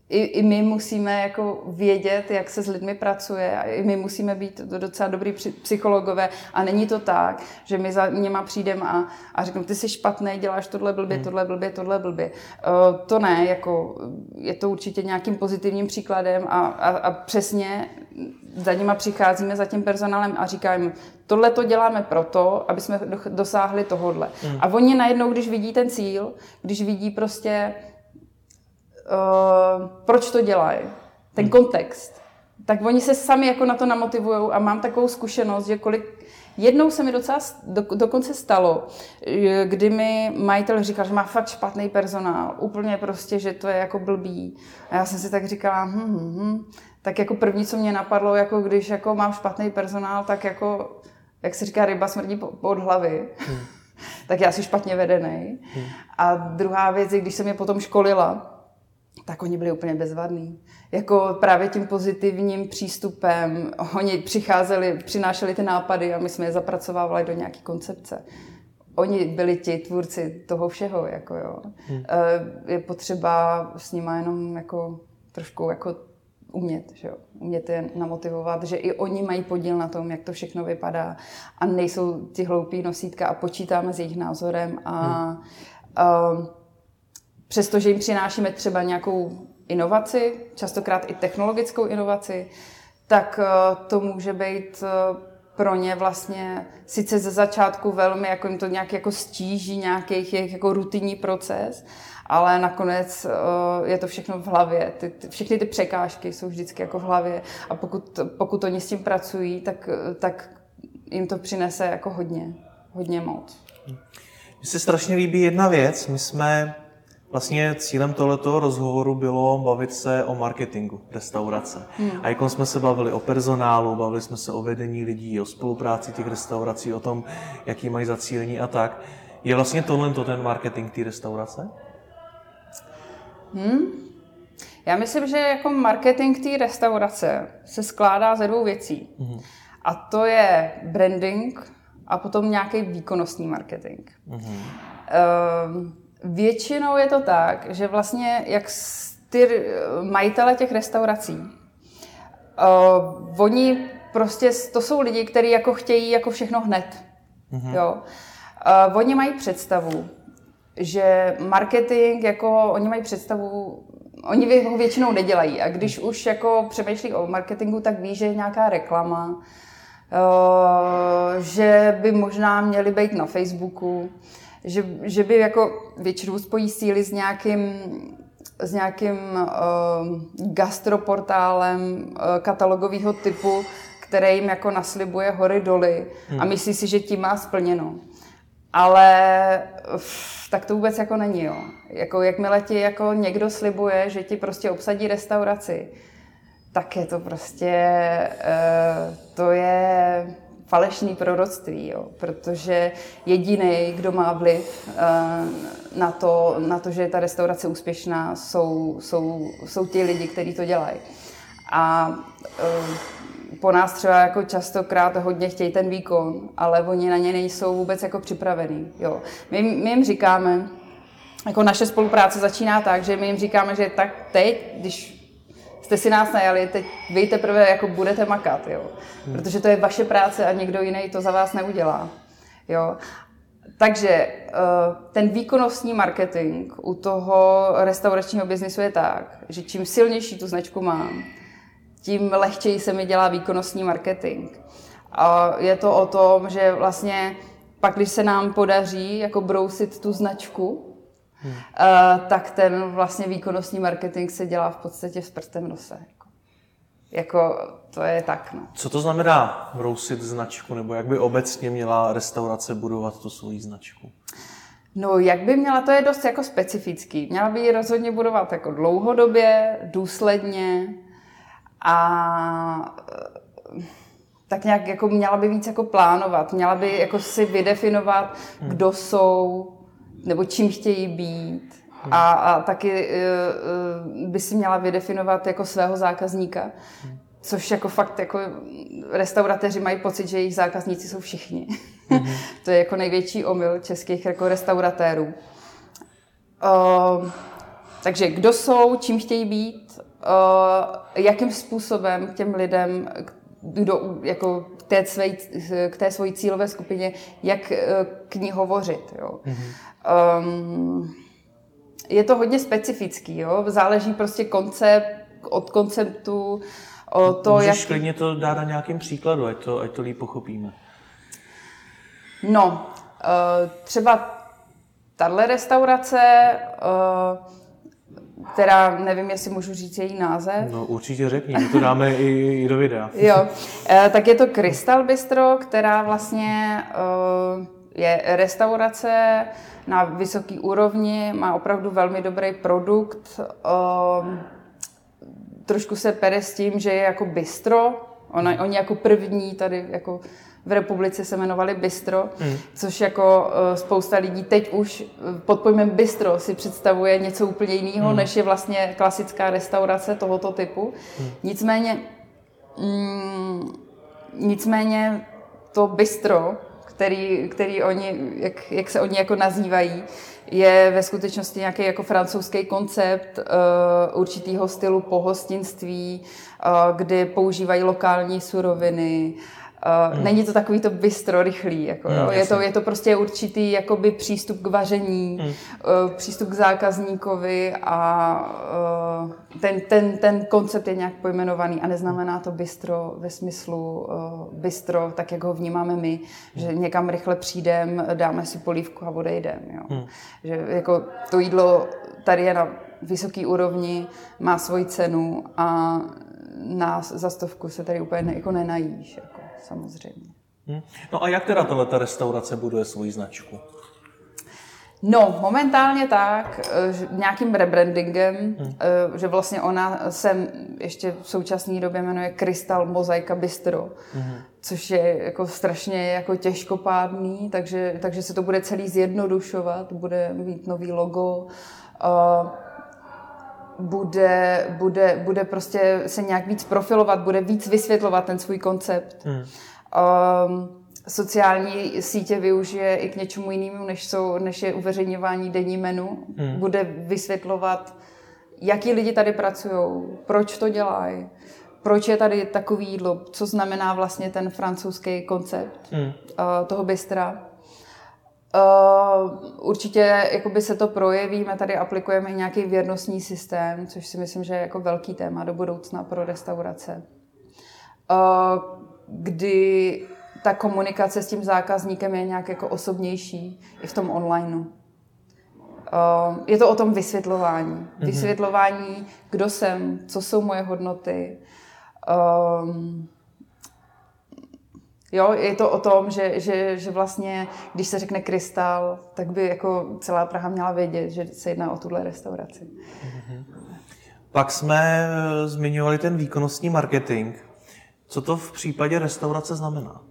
i, i my musíme jako vědět, jak se s lidmi pracuje a i my musíme být docela dobrý psychologové a není to tak, že my za něma přijdeme a, a řeknu, ty jsi špatný, děláš tohle blbě, hmm. tohle blbě, tohle blbě. Uh, to ne, jako je to určitě nějakým pozitivním příkladem a, a, a přesně za nima přicházíme za tím personálem a říkáme, tohle to děláme proto, aby jsme dosáhli tohodle. Hmm. A oni najednou, když vidí ten cíl, když vidí prostě, uh, proč to dělají, ten hmm. kontext, tak oni se sami jako na to namotivují a mám takovou zkušenost, že kolik, jednou se mi docela do, dokonce stalo, kdy mi majitel říkal, že má fakt špatný personál, úplně prostě, že to je jako blbý. A já jsem si tak říkala, hm, hm, hm. tak jako první, co mě napadlo, jako když jako mám špatný personál, tak jako jak se říká, ryba smrdí pod hlavy, hmm. tak já jsem špatně vedený. Hmm. A druhá věc je, když jsem je potom školila, tak oni byli úplně bezvadní. Jako právě tím pozitivním přístupem, oni přicházeli, přinášeli ty nápady a my jsme je zapracovávali do nějaké koncepce. Oni byli ti tvůrci toho všeho, jako jo. Hmm. Eh, je potřeba s nimi jenom jako trošku jako umět, že jo? umět je namotivovat, že i oni mají podíl na tom, jak to všechno vypadá a nejsou ti hloupí nosítka a počítáme s jejich názorem a, hmm. a přestože jim přinášíme třeba nějakou inovaci, častokrát i technologickou inovaci, tak eh, to může být eh, pro ně vlastně sice ze začátku velmi, jako jim to nějak jako stíží nějaký jejich jako rutinní proces, ale nakonec uh, je to všechno v hlavě. Ty, ty, všechny ty překážky jsou vždycky jako v hlavě a pokud, pokud oni s tím pracují, tak, tak jim to přinese jako hodně, hodně moc. Mně se strašně líbí jedna věc. My jsme Vlastně cílem tohoto rozhovoru bylo bavit se o marketingu restaurace. Hmm. A jako jsme se bavili o personálu, bavili jsme se o vedení lidí, o spolupráci těch restaurací, o tom, jaký mají zacílení a tak. Je vlastně tohle to ten marketing té restaurace? Hmm. Já myslím, že jako marketing té restaurace se skládá ze dvou věcí. Hmm. A to je branding a potom nějaký výkonnostní marketing. Hmm. Uh, většinou je to tak, že vlastně jak ty majitele těch restaurací, uh, oni prostě, to jsou lidi, kteří jako chtějí jako všechno hned. hmm Jo. Uh, oni mají představu, že marketing, jako oni mají představu, oni ho většinou nedělají a když už jako přemýšlí o marketingu, tak ví, že je nějaká reklama, že by možná měli být na Facebooku, že, že by jako většinou spojí síly s nějakým s nějakým uh, gastroportálem uh, katalogového typu, který jim jako naslibuje hory doly hmm. a myslí si, že tím má splněno. ale uf, tak to vůbec jako není, jo. Jako jakmile ti jako někdo slibuje, že ti prostě obsadí restauraci, tak je to prostě, uh, to je falešný proroctví, jo, protože jediný, kdo má vliv uh, na, to, na to, že je ta restaurace úspěšná, jsou, jsou, jsou ti lidi, kteří to dělají. A uh, po nás třeba jako častokrát hodně chtějí ten výkon, ale oni na ně nejsou vůbec jako připravení. Jo. My, my jim říkáme, jako naše spolupráce začíná tak, že my jim říkáme, že tak teď, když jste si nás najali, teď vy teprve jako budete makat, jo. Protože to je vaše práce a někdo jiný to za vás neudělá. Jo. Takže eh, ten výkonnostní marketing u toho restauračního biznisu je tak, že čím silnější tu značku mám, tím lehčeji se mi dělá výkonnostní marketing. A je to o tom, že vlastně pak, když se nám podaří jako brousit tu značku, hmm. uh, tak ten vlastně výkonnostní marketing se dělá v podstatě s prstem v nose. Jako, jako to je tak. No. Co to znamená brousit značku, nebo jak by obecně měla restaurace budovat tu svoji značku? No, jak by měla, to je dost jako specifický. Měla by ji rozhodně budovat jako dlouhodobě, důsledně, a eh, tak nějak jako měla by víc jako plánovat, měla by jako si vydefinovat, hmm. kdo jsou, nebo čím chtějí být. Hmm. A, a taky uh, by si měla vydefinovat jako svého zákazníka, hmm. což jako fakt jako restauratéři mají pocit, že jejich zákazníci jsou všichni. Hmm. to je jako největší omyl českých jako restauratérů. Uh, takže kdo jsou, čím chtějí být, uh, jakým způsobem k těm lidem, kdo, jako k té, své, k té svojí cílové skupině, jak uh, k ní hovořit. Jo. Mm-hmm. Um, je to hodně specifický, jo? záleží prostě koncept od konceptu, o to, Můžeš jak... klidně to dát na nějakým příkladu, ať to, ať to líp pochopíme. No, uh, třeba tahle restaurace uh, která nevím, jestli můžu říct její název. No určitě řekni, my to dáme i, i do videa. jo, eh, tak je to Crystal Bistro, která vlastně eh, je restaurace na vysoký úrovni, má opravdu velmi dobrý produkt. Eh, trošku se pere s tím, že je jako bistro, Ona, oni jako první tady jako v republice se jmenovali Bistro, mm. což jako uh, spousta lidí teď už eh, pod pojmem Bistro si představuje něco úplně jiného, mm. než je vlastně klasická restaurace tohoto typu. Mm. Nicméně, mm, nicméně to Bistro, který, který oni, jak, jak se oni jako nazývají, je ve skutečnosti nějaký jako francouzský koncept uh, určitýho stylu pohostinství, uh, kdy používají lokální suroviny, Uh, hmm. Není to takový to bystro rychlý, jako, hmm, je, to, je to prostě určitý jakoby přístup k vaření, hmm. uh, přístup k zákazníkovi a uh, ten, ten, ten koncept je nějak pojmenovaný a neznamená to bystro ve smyslu uh, bystro, tak jak ho vnímáme my, hmm. že někam rychle přijdem, dáme si polívku a odejdem. Jo. Hmm. Že jako to jídlo tady je na vysoký úrovni, má svoji cenu a na za stovku se tady úplně ne, jako nenajíš. Jako samozřejmě. Hmm. No a jak teda tato restaurace buduje svoji značku? No, momentálně tak, eh, že nějakým rebrandingem, hmm. Eh, že vlastně ona se ještě v současné době jmenuje Crystal Mozaika Bistro, hmm. což je jako strašně jako těžkopádný, takže, takže se to bude celý zjednodušovat, bude mít nový logo, uh, bude, bude, bude prostě se nějak víc profilovat, bude víc vysvětlovat ten svůj koncept. Hmm. Um, sociální sítě využije i k něčemu jinému, než, jsou, než je uveřejňování denní menu. Hmm. Bude vysvětlovat, jaký lidi tady pracují, proč to dělají, proč je tady takový jídlo, co znamená vlastně ten francouzský koncept hmm. uh, toho bystra. Uh, určitě jakoby se to projeví, my tady aplikujeme nějaký věrnostní systém, což si myslím, že je jako velký téma do budoucna pro restaurace. Uh, kdy ta komunikace s tím zákazníkem je nějak jako osobnější i v tom onlineu. Uh, je to o tom vysvětlování. Mm-hmm. Vysvětlování, kdo jsem, co jsou moje hodnoty, um, Jo, je to o tom, že, že, že vlastně, když se řekne krystal, tak by jako celá Praha měla vědět, že se jedná o tuhle restauraci. Pak jsme eh, zmiňovali ten výkonnostní marketing. Co to v případě restaurace znamená?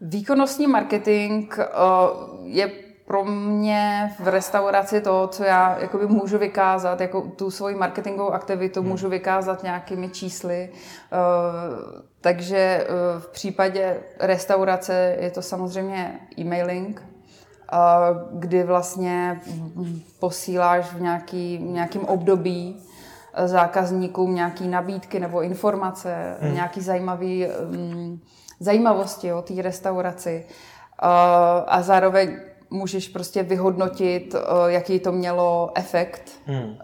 Výkonnostní marketing uh, je pro mě v restauraci to, co já jakoby můžu vykázat, jako tu svoji marketingovou aktivitu hmm. můžu vykázat nějakými čísly. Uh, takže uh, v případě restaurace je to samozřejmě e-mailing, kdy vlastně posíláš v nějaký, nějakým období zákazníkům nějaké nabídky nebo informace, hmm. nějaký zajímavý um, zajímavosti o té restauraci. A zároveň můžeš prostě vyhodnotit, uh, jaký to mělo efekt. Hmm. Uh,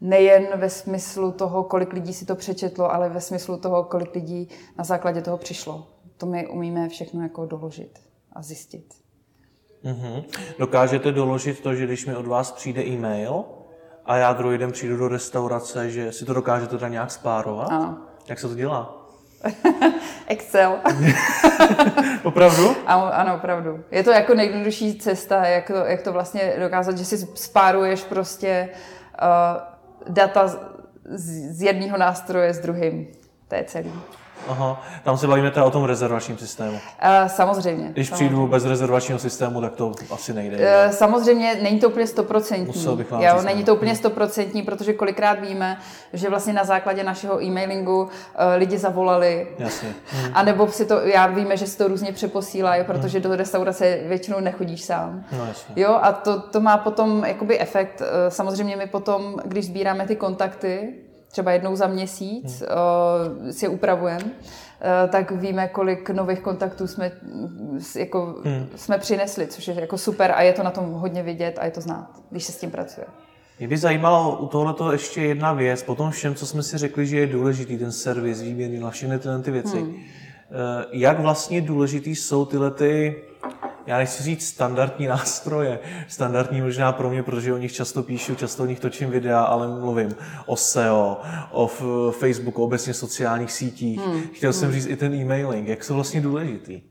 nejen ve smyslu toho, kolik lidí si to přečetlo, ale ve smyslu toho, kolik lidí na základě toho přišlo. To my umíme všechno jako doložit a zjistit. Mm-hmm. Dokážete doložit to, že když mi od vás přijde e-mail a já druhý den přijdu do restaurace, že si to dokážete teda nějak spárovat? Ano. Jak se to dělá? Excel. opravdu? Ano, ano, opravdu. Je to jako nejjednodušší cesta, jak to, jak to vlastně dokázat, že si spáruješ prostě uh, data z, z jedného nástroje s druhým. To je celý. Aha, tam se bavíme teda o tom rezervačním systému. Uh, samozřejmě. Když samozřejmě. přijdu bez rezervačního systému, tak to asi nejde. Uh, samozřejmě není to úplně stoprocentní. Jo, není ne. to úplně stoprocentní, protože kolikrát víme, že vlastně na základě našeho e-mailingu uh, lidi zavolali. Jasně. Hmm. A nebo si to, já víme, že si to různě přeposílají, protože do restaurace většinou nechodíš sám. No, jasně. Jo, a to, to má potom jakoby efekt. Samozřejmě my potom, když sbíráme ty kontakty, třeba jednou za měsíc, hmm. uh, si je upravujeme, uh, tak víme, kolik nových kontaktů jsme, mm, jako, hmm. jsme přinesli, což je jako super a je to na tom hodně vidět a je to znát, když se s tím pracuje. Mě by zajímalo u tohoto ještě jedna věc, po tom všem, co jsme si řekli, že je důležitý, ten servis, výměny na všechny tyhle ty věci. Hmm. Jak vlastně důležitý jsou tyhle ty já nechci říct standardní nástroje, standardní možná pro mě, protože o nich často píšu, často o nich točím videa, ale mluvím o SEO, o Facebooku, obecně sociálních sítích. Hmm. Chtěl jsem říct i ten e-mailing. Jak jsou vlastně důležitý?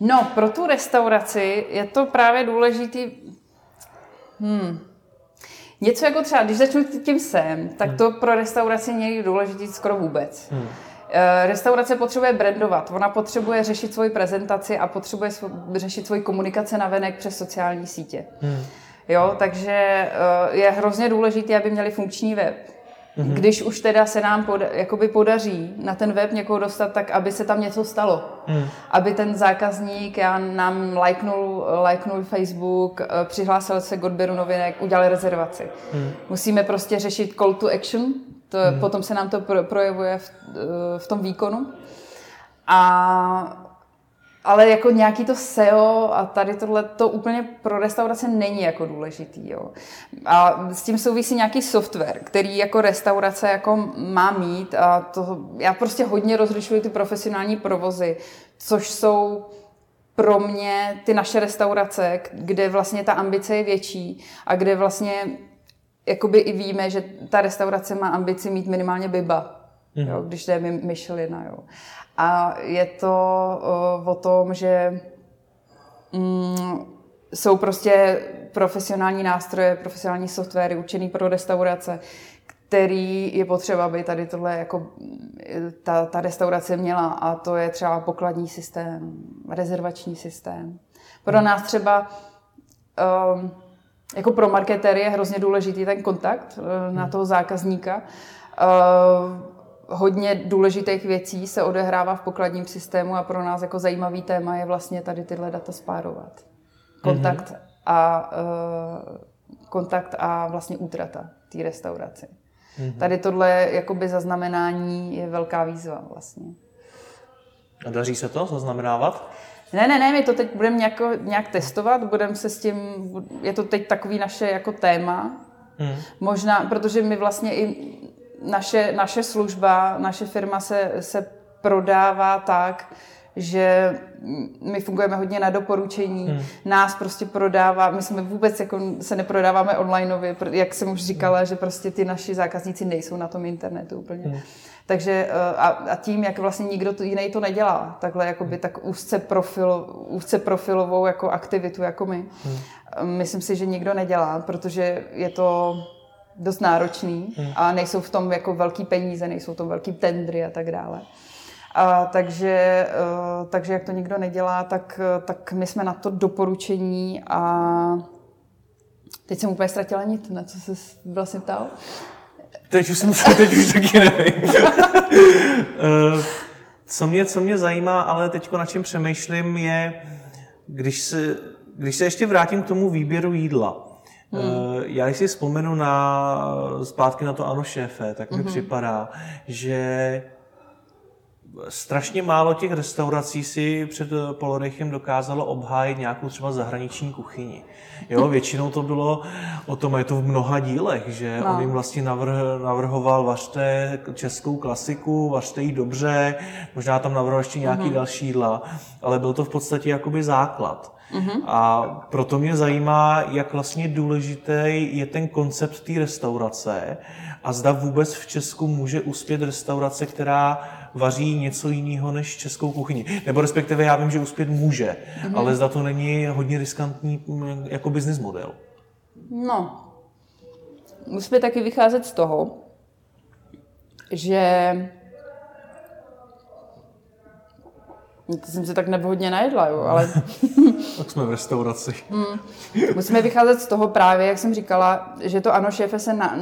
No, pro tu restauraci je to právě důležitý... Hmm. Něco jako třeba, když začnu tím sem, tak to pro restauraci není důležitý skoro vůbec. Hmm. Restaurace potřebuje brandovat, ona potřebuje řešit svoji prezentaci a potřebuje řešit svoji komunikaci na venek přes sociální sítě. Hmm. Jo, takže je hrozně důležité, aby měli funkční web. Mm-hmm. Když už teda se nám poda, jakoby podaří na ten web někoho dostat, tak aby se tam něco stalo. Mm. Aby ten zákazník já nám lajknul, lajknul Facebook, přihlásil se k odběru novinek, udělal rezervaci. Mm. Musíme prostě řešit call to action, to, hmm. Potom se nám to projevuje v, v tom výkonu. A, ale jako nějaký to SEO a tady tohle to úplně pro restaurace není jako důležitý. Jo. A s tím souvisí nějaký software, který jako restaurace jako má mít a to, já prostě hodně rozlišuji ty profesionální provozy, což jsou pro mě ty naše restaurace, kde vlastně ta ambice je větší a kde vlastně jakoby i víme, že ta restaurace má ambici mít minimálně biba, mm. jo, když jde Michelina. Jo. A je to o, o tom, že mm, jsou prostě profesionální nástroje, profesionální softwary určený pro restaurace, který je potřeba, aby tady tohle jako ta, ta restaurace měla a to je třeba pokladní systém, rezervační systém. Pro nás třeba um, jako pro marketéry je hrozně důležitý ten kontakt eh, na hmm. toho zákazníka. Eh, hodně důležitých věcí se odehrává v pokladním systému a pro nás jako zajímavý téma je vlastně tady tyhle data spárovat. Kontakt mm-hmm. a eh, kontakt a vlastně útrata té restauraci. Mm-hmm. Tady tohle jakoby zaznamenání je velká výzva vlastně. A daří se to zaznamenávat? Ne, ne, ne, my to teď budeme nějak, nějak testovat, budeme se s tím, je to teď takový naše jako téma, hmm. možná, protože my vlastně i naše, naše služba, naše firma se, se prodává tak, že my fungujeme hodně na doporučení, hmm. nás prostě prodává, my jsme vůbec jako se neprodáváme onlineově, jak jsem už říkala, hmm. že prostě ty naši zákazníci nejsou na tom internetu úplně. Hmm. Takže eh, a, a tím, jak vlastně nikdo to, jiný to nedělá, takhle jakoby tak úzce, profil, úzce profilovou jako aktivitu jako my. Hmm. Myslím si, že nikdo nedělá, protože je to dost náročný hmm. a nejsou v tom jako velký peníze, nejsou v tom velký tendry a tak dále. A takže, uh, takže jak to nikdo nedělá, tak, tak my jsme na to doporučení a teď jsem úplně ztratila nit, na co se vlastně ptal. Teď už jsem se, teď už taky nevím. Eh, co, mě, co mě zajímá, ale teď na čem přemýšlím, je, když se, když se ještě vrátím k tomu výběru jídla. Hmm. Eh, já když si vzpomenu na zpátky na to ano šéfe, tak mi hmm. připadá, že strašně málo těch restaurací si před polorechem dokázalo obhájit nějakou třeba zahraniční kuchyni. Jo, většinou to bylo o tom, je to v mnoha dílech, že no. on jim vlastně navrh, navrhoval vařte českou klasiku, vařte ji dobře, možná tam navrhoval ještě nějaký mm-hmm. další jídla, ale byl to v podstatě jakoby základ. Mm-hmm. A proto mě zajímá, jak vlastně důležitý je ten koncept té restaurace a zda vůbec v Česku může uspět restaurace, která vaří něco jiného než českou kuchyni. Nebo respektive já vím, že uspět může, mm-hmm. ale zda to není hodně riskantní mm, jako business model. No, musíme taky vycházet z toho, že to jsem se tak nevhodně najedla, jo, ale... tak jsme v restauraci. hmm. Musíme vycházet z toho právě, jak jsem říkala, že to ano, šéfe se na,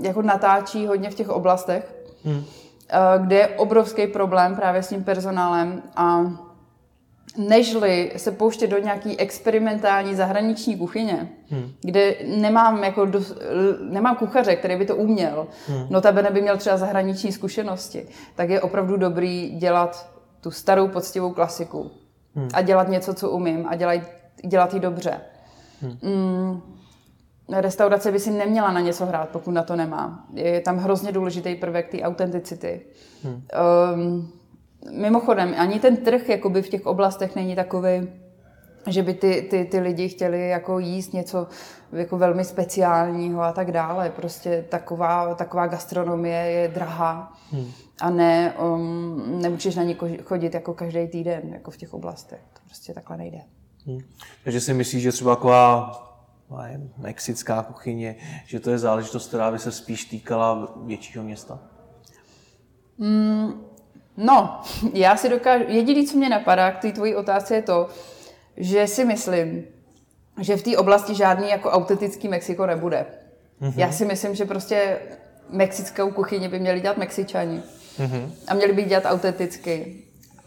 jako natáčí hodně v těch oblastech, hmm. Eh, kde je obrovský problém právě s tím personálem a nežli se pouštět do nějaký experimentální zahraniční kuchyně, hmm. kde nemám, jako do, nemám kuchaře, který by to uměl, hmm. notabene by měl třeba zahraniční zkušenosti, tak je opravdu dobrý dělat tu starou poctivou klasiku hmm. a dělat něco, co umím a dělat, dělat ji dobře. Hmm. Mm, restaurace by si neměla na něco hrát, pokud na to nemá. Je tam hrozně důležitý prvek té autenticity. Hmm. Um, mimochodem, ani ten trh jakoby v těch oblastech není takový, že by ty, ty, ty lidi chtěli jako jíst něco jako velmi speciálního a tak dále. Prostě taková, taková gastronomie je drahá hmm. a ne, um, nemůžeš na ní chodit jako každý týden, jako v těch oblastech. To prostě takhle nejde. Hmm. Takže si myslíš, že třeba taková mexická kuchyně, že to je záležitost, která by se spíš týkala většího města? Mm, no, já si dokážu, jediné, co mě napadá k té tvojí otázce je to, že si myslím, že v té oblasti žádný jako autentický Mexiko nebude. Mm-hmm. Já si myslím, že prostě mexickou kuchyni by měli dělat Mexičani. Mm-hmm. A měli by dělat autenticky.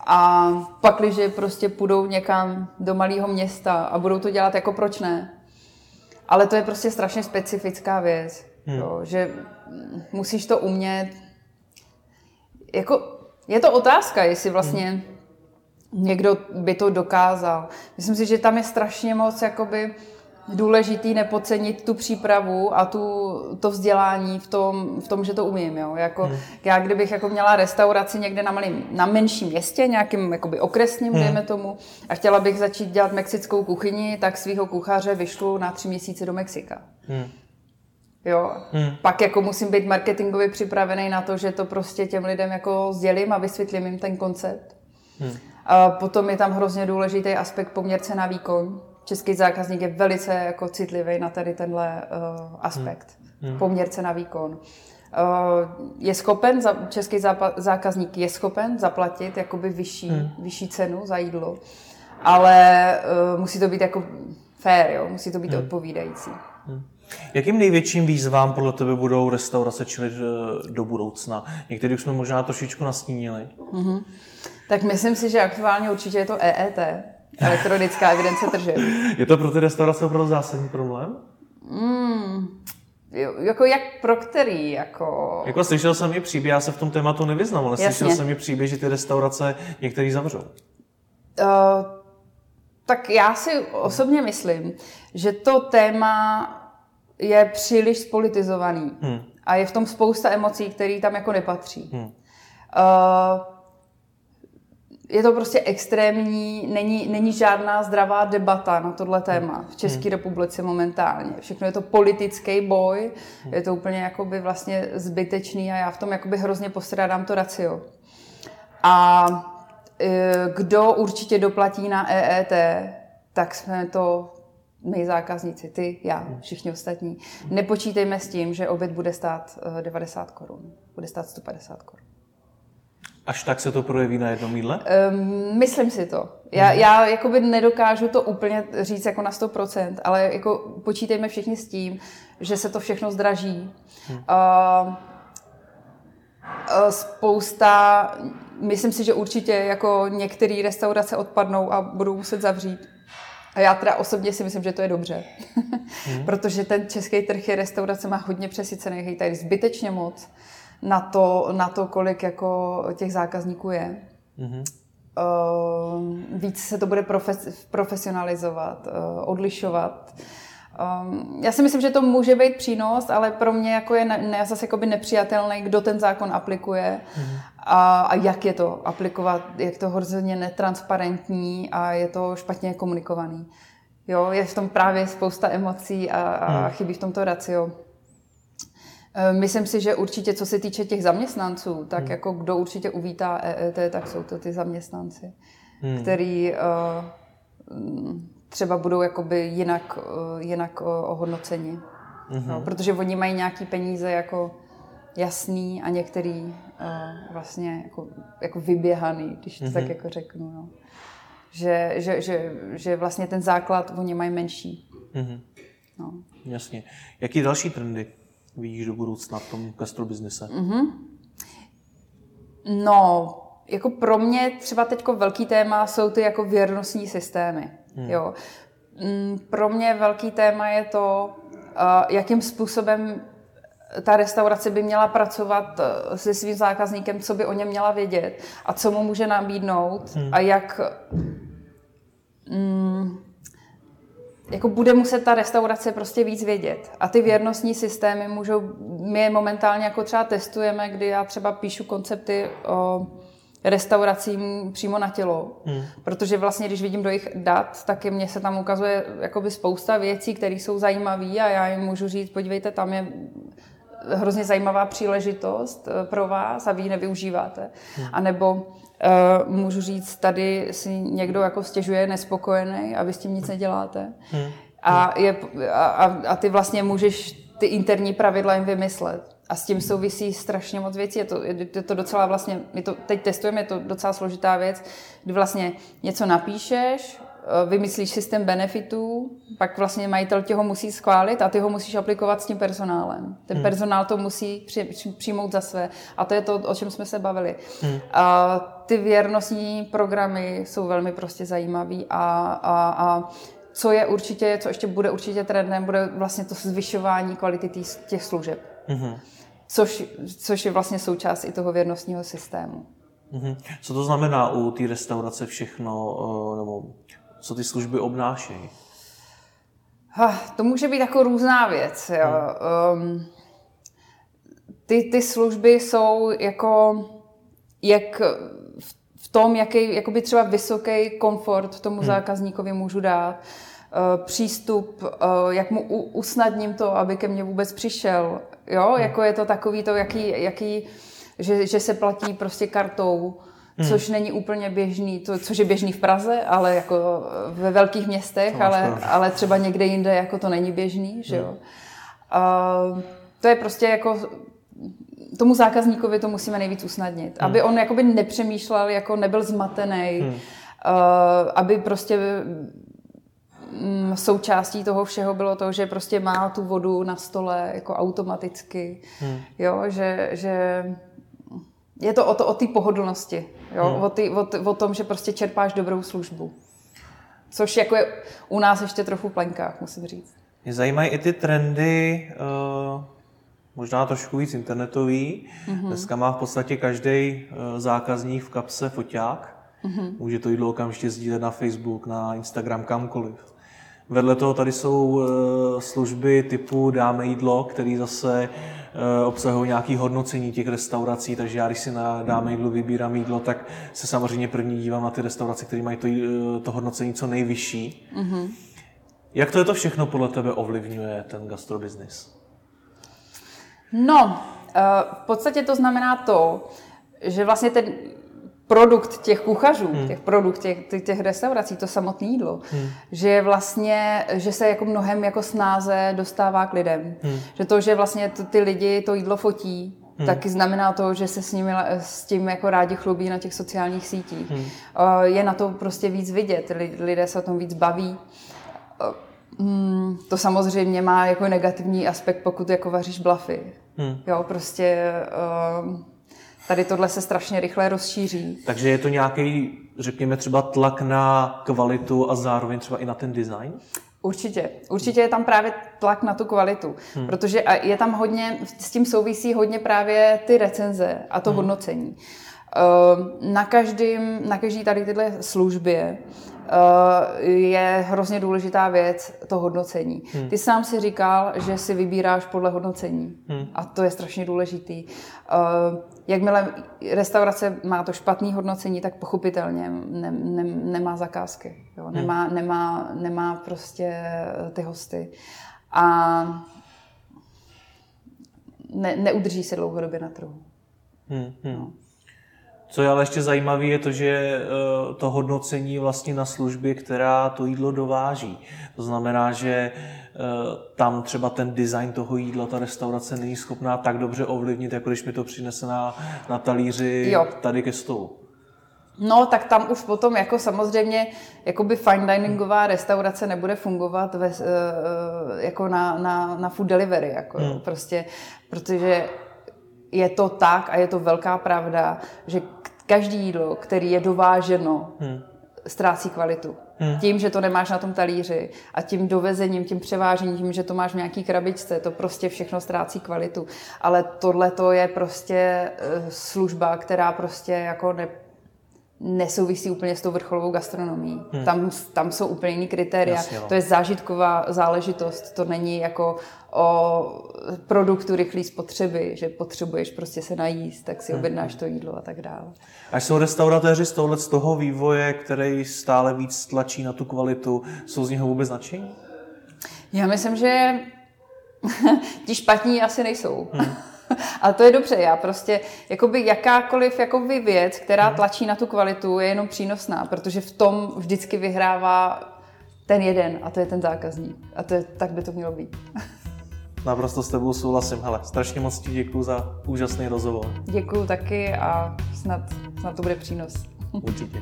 A pak, když prostě půjdou někam do malého města a budou to dělat, jako proč ne? Ale to je prostě strašně specifická věc, hmm. jo, že musíš to umět. Jako, je to otázka, jestli vlastně hmm. někdo by to dokázal. Myslím si, že tam je strašně moc jakoby důležitý nepodcenit tu přípravu a tu, to vzdělání v tom, v tom, že to umím. Jo? Jako, hmm. Já kdybych jako měla restauraci někde na, malým, na menším městě, nějakým jakoby okresním, hmm. dejme tomu, a chtěla bych začít dělat mexickou kuchyni, tak svého kuchaře vyšlu na tři měsíce do Mexika. Hmm. Jo. Hmm. Pak jako musím být marketingově připravený na to, že to prostě těm lidem jako sdělím a vysvětlím jim ten koncept. Hmm. A potom je tam hrozně důležitý aspekt poměrce na výkon český zákazník je velice jako citlivý na tady tenhle uh, aspekt. Hmm. Hmm. Poměrce na výkon. Uh, je schopen, český zápa, zákazník je schopen zaplatit jakoby vyšší, hmm. vyšší cenu za jídlo, ale uh, musí to být jako fair, jo? musí to být hmm. odpovídající. Hmm. Jakým největším výzvám podle tebe budou restaurace čelit do budoucna? Některý už jsme možná trošičku nastínili. Mm-hmm. Tak myslím si, že aktuálně určitě je to EET, Elektronická evidence tržeb. Je to pro ty restaurace opravdu zásadní problém? Mm, jako jak pro který? Jako... jako slyšel jsem mi příběh, já se v tom tématu nevyznám, ale Jasně. slyšel jsem mi příběh, že ty restaurace některý zavřou. Uh, tak já si osobně myslím, že to téma je příliš spolitizovaný hmm. a je v tom spousta emocí, které tam jako nepatří. Hmm. Uh, je to prostě extrémní, není, není žádná zdravá debata na tohle téma v České republice momentálně. Všechno je to politický boj, je to úplně jakoby vlastně zbytečný a já v tom jakoby hrozně postrádám to racio. A e, kdo určitě doplatí na EET, tak jsme to my zákazníci, ty, já, všichni ostatní. Nepočítejme s tím, že oběd bude stát e, 90 korun, bude stát 150 korun. Až tak se to projeví na jednom jídle? Um, myslím si to. Já, já jakoby nedokážu to úplně říct jako na 100%, ale jako počítejme všichni s tím, že se to všechno zdraží. Hmm. Uh, spousta, myslím si, že určitě jako některé restaurace odpadnou a budou muset zavřít. A já teda osobně si myslím, že to je dobře. Hmm. Protože ten český trh je restaurace má hodně přesycený, je tady zbytečně moc na to, na to, kolik jako těch zákazníků je. Mm-hmm. Uh, víc se to bude profes, profesionalizovat, uh, odlišovat. Um, já si myslím, že to může být přínos, ale pro mě jako je ne, ne, zase jakoby nepřijatelný, kdo ten zákon aplikuje mm-hmm. a, a jak je to aplikovat, jak to hrozně netransparentní a je to špatně komunikovaný. Jo, je v tom právě spousta emocí a, a mm. chybí v tom to racio. Eh, myslím si, že určitě, co se týče těch zaměstnanců, tak hmm. jako kdo určitě uvítá EET, tak jsou to ty zaměstnanci, hmm. který uh, třeba budou jakoby jinak, uh, jinak uh, ohodnoceni. Hmm. No, protože oni mají nějaký peníze jako jasný a některý uh, vlastně jako, jako vyběhaný, když to hmm. tak jako řeknu. No. Že, že, že, že vlastně ten základ oni mají menší. Hmm. No. Jasně. Jaký další trendy vidíš do budoucna v tom gastrobiznise? Mm-hmm. No, jako pro mě třeba teď velký téma jsou ty jako věrnostní systémy. Hmm. Jo. Mm, pro mě velký téma je to, jakým způsobem ta restaurace by měla pracovat e, se svým zákazníkem, co by o něm měla vědět a co mu může nabídnout hmm. a jak mm, jako bude muset ta restaurace prostě víc vědět. A ty věrnostní systémy můžou, my je momentálně jako třeba testujeme, kdy já třeba píšu koncepty o restauracím přímo na tělo. Hmm. Protože vlastně, když vidím do jejich dat, tak mně se tam ukazuje jakoby spousta věcí, které jsou zajímavé a já jim můžu říct, podívejte, tam je hrozně zajímavá příležitost eh, pro vás a vy ji nevyužíváte. Hmm. A nebo uh, můžu říct, tady si někdo jako stěžuje nespokojený a vy s tím nic neděláte. Hmm. A, je, a, a ty vlastně můžeš ty interní pravidla jim vymyslet. A s tím souvisí strašně moc věcí. Je to, je to docela vlastně, my to teď testujeme, je to docela složitá věc, kdy vlastně něco napíšeš, vymyslíš systém benefitů, pak vlastně majitel tě ho musí schválit a ty ho musíš aplikovat s tím personálem. Ten hmm. personál to musí při, při, přijmout za své. A to je to, o čem jsme se bavili. Hmm. A ty věrnostní programy jsou velmi prostě zajímavý a, a, a co je určitě, co ještě bude určitě trendem, bude vlastně to zvyšování kvality těch služeb. Hmm. Což, což je vlastně součást i toho věrnostního systému. Mm-hmm. Co to znamená u té restaurace všechno, eh, nebo co ty služby obnášejí? To může být jako různá věc. Jo. Hmm. Um, ty, ty služby jsou jako jak v tom, jaký jakoby třeba vysoký komfort tomu hmm. zákazníkovi můžu dát, uh, přístup, uh, jak mu usnadním to, aby ke mně vůbec přišel. Jo, hmm. jako je to takový to, jaký, jaký že, že se platí prostě kartou, Hmm. což není úplně běžný, to, což je běžný v Praze, ale jako ve velkých městech, ale, ale třeba někde jinde jako to není běžný, že jo. Hmm. A to je prostě jako tomu zákazníkovi to musíme nejvíc usnadnit, hmm. aby on jakoby nepřemýšlel, jako nebyl zmatený, hmm. uh, aby prostě mm, součástí toho všeho bylo to, že prostě má tu vodu na stole jako automaticky, hmm. jo, že, že je to o, to, o té pohodlnosti, jo? Hmm. O, tý, o, o tom, že prostě čerpáš dobrou službu. Což jako je u nás ještě trochu v plenkách, musím říct. Mě zajímají i ty trendy, uh, možná trošku víc internetový. Mm-hmm. Dneska má v podstatě každý uh, zákazník v kapse foťák. Mm-hmm. Může to jídlo okamžitě sdílet na Facebook, na Instagram, kamkoliv. Vedle toho tady jsou eh, služby typu dáme jídlo, který zase eh, obsahují nějaké hodnocení těch restaurací, takže já když si na dáme jídlo vybírám jídlo, tak se samozřejmě první dívám na ty restaurace, které mají to, jí- to hodnocení co nejvyšší. Mm-hmm. Jak to je to všechno podle tebe ovlivňuje ten gastrobiznis? No, eh, v podstatě to znamená to, že vlastně ten produkt těch kuchařů, hmm. těch produkt těch, těch, restaurací, to samotné jídlo, hmm. že je vlastně, že se jako mnohem jako snáze dostává k lidem. Hmm. Že to, že vlastně to, ty lidi to jídlo fotí, Hmm. taky znamená to, že se s, nimi, s tím jako rádi chlubí na těch sociálních sítích. Hmm. Je na to prostě víc vidět, lidé se o tom víc baví. Hmm, to samozřejmě má jako negativní aspekt, pokud jako vaříš blafy. Hmm. Jo, prostě tady tohle se strašně rychle rozšíří. Takže je to nějaký, řekněme třeba tlak na kvalitu a zároveň třeba i na ten design? Určitě. Určitě je tam právě tlak na tu kvalitu, hmm. protože je tam hodně, s tím souvisí hodně právě ty recenze a to hmm. hodnocení. Na, každým, na každý tady tyhle službě je hrozně důležitá věc to hodnocení. Hmm. Ty sám si říkal, že si vybíráš podle hodnocení hmm. a to je strašně důležitý. Jakmile restaurace má to špatné hodnocení, tak pochopitelně ne, ne, nemá zakázky. Jo? Hmm. Nemá, nemá, nemá prostě ty hosty. A ne, neudrží se dlouhodobě na trhu. Hmm, hmm. No. Co je ale ještě zajímavé, je to, že eh, to hodnocení vlastně na službě, která to jídlo dováží. To znamená, že eh, tam třeba ten design toho jídla, ta restaurace není schopná tak dobře ovlivnit, jako když mi to přinese na, na talíři jo. tady ke stolu. No, tak tam už potom jako samozřejmě jakoby fine diningová restaurace nebude fungovat ve, eh, jako na, na, na food delivery, jako hmm. prostě, protože je to tak a je to velká pravda, že každý jídlo, který je dováženo, hmm. ztrácí kvalitu. Hmm. Tím, že to nemáš na tom talíři a tím dovezením, tím převážením, tím, že to máš v nějaký krabičce, to prostě všechno ztrácí kvalitu. Ale tohle to je prostě eh, služba, která prostě jako ne, nesouvisí úplně s tou vrcholovou gastronomií. Hmm. Tam, tam jsou úplně jiný kritéria. Jasně, no. To je zážitková záležitost. To není jako o produktu rychlé spotřeby, že potřebuješ prostě se najíst, tak si hmm. objednáš to jídlo a tak dále. Až jsou restauratéři z tohle z toho vývoje, který stále víc tlačí na tu kvalitu, jsou z něho vůbec nadšení? Já myslím, že ti špatní asi nejsou. Hmm. Ale to je dobře, já prostě, jakoby jakákoliv jakoby věc, která hmm. tlačí na tu kvalitu, je jenom přínosná, protože v tom vždycky vyhrává ten jeden a to je ten zákazník. A to je, tak by to mělo být. Naprosto s tebou souhlasím. Hele, strašně moc ti děkuji za úžasný rozhovor. Děkuji taky a snad, snad to bude přínos. Určitě.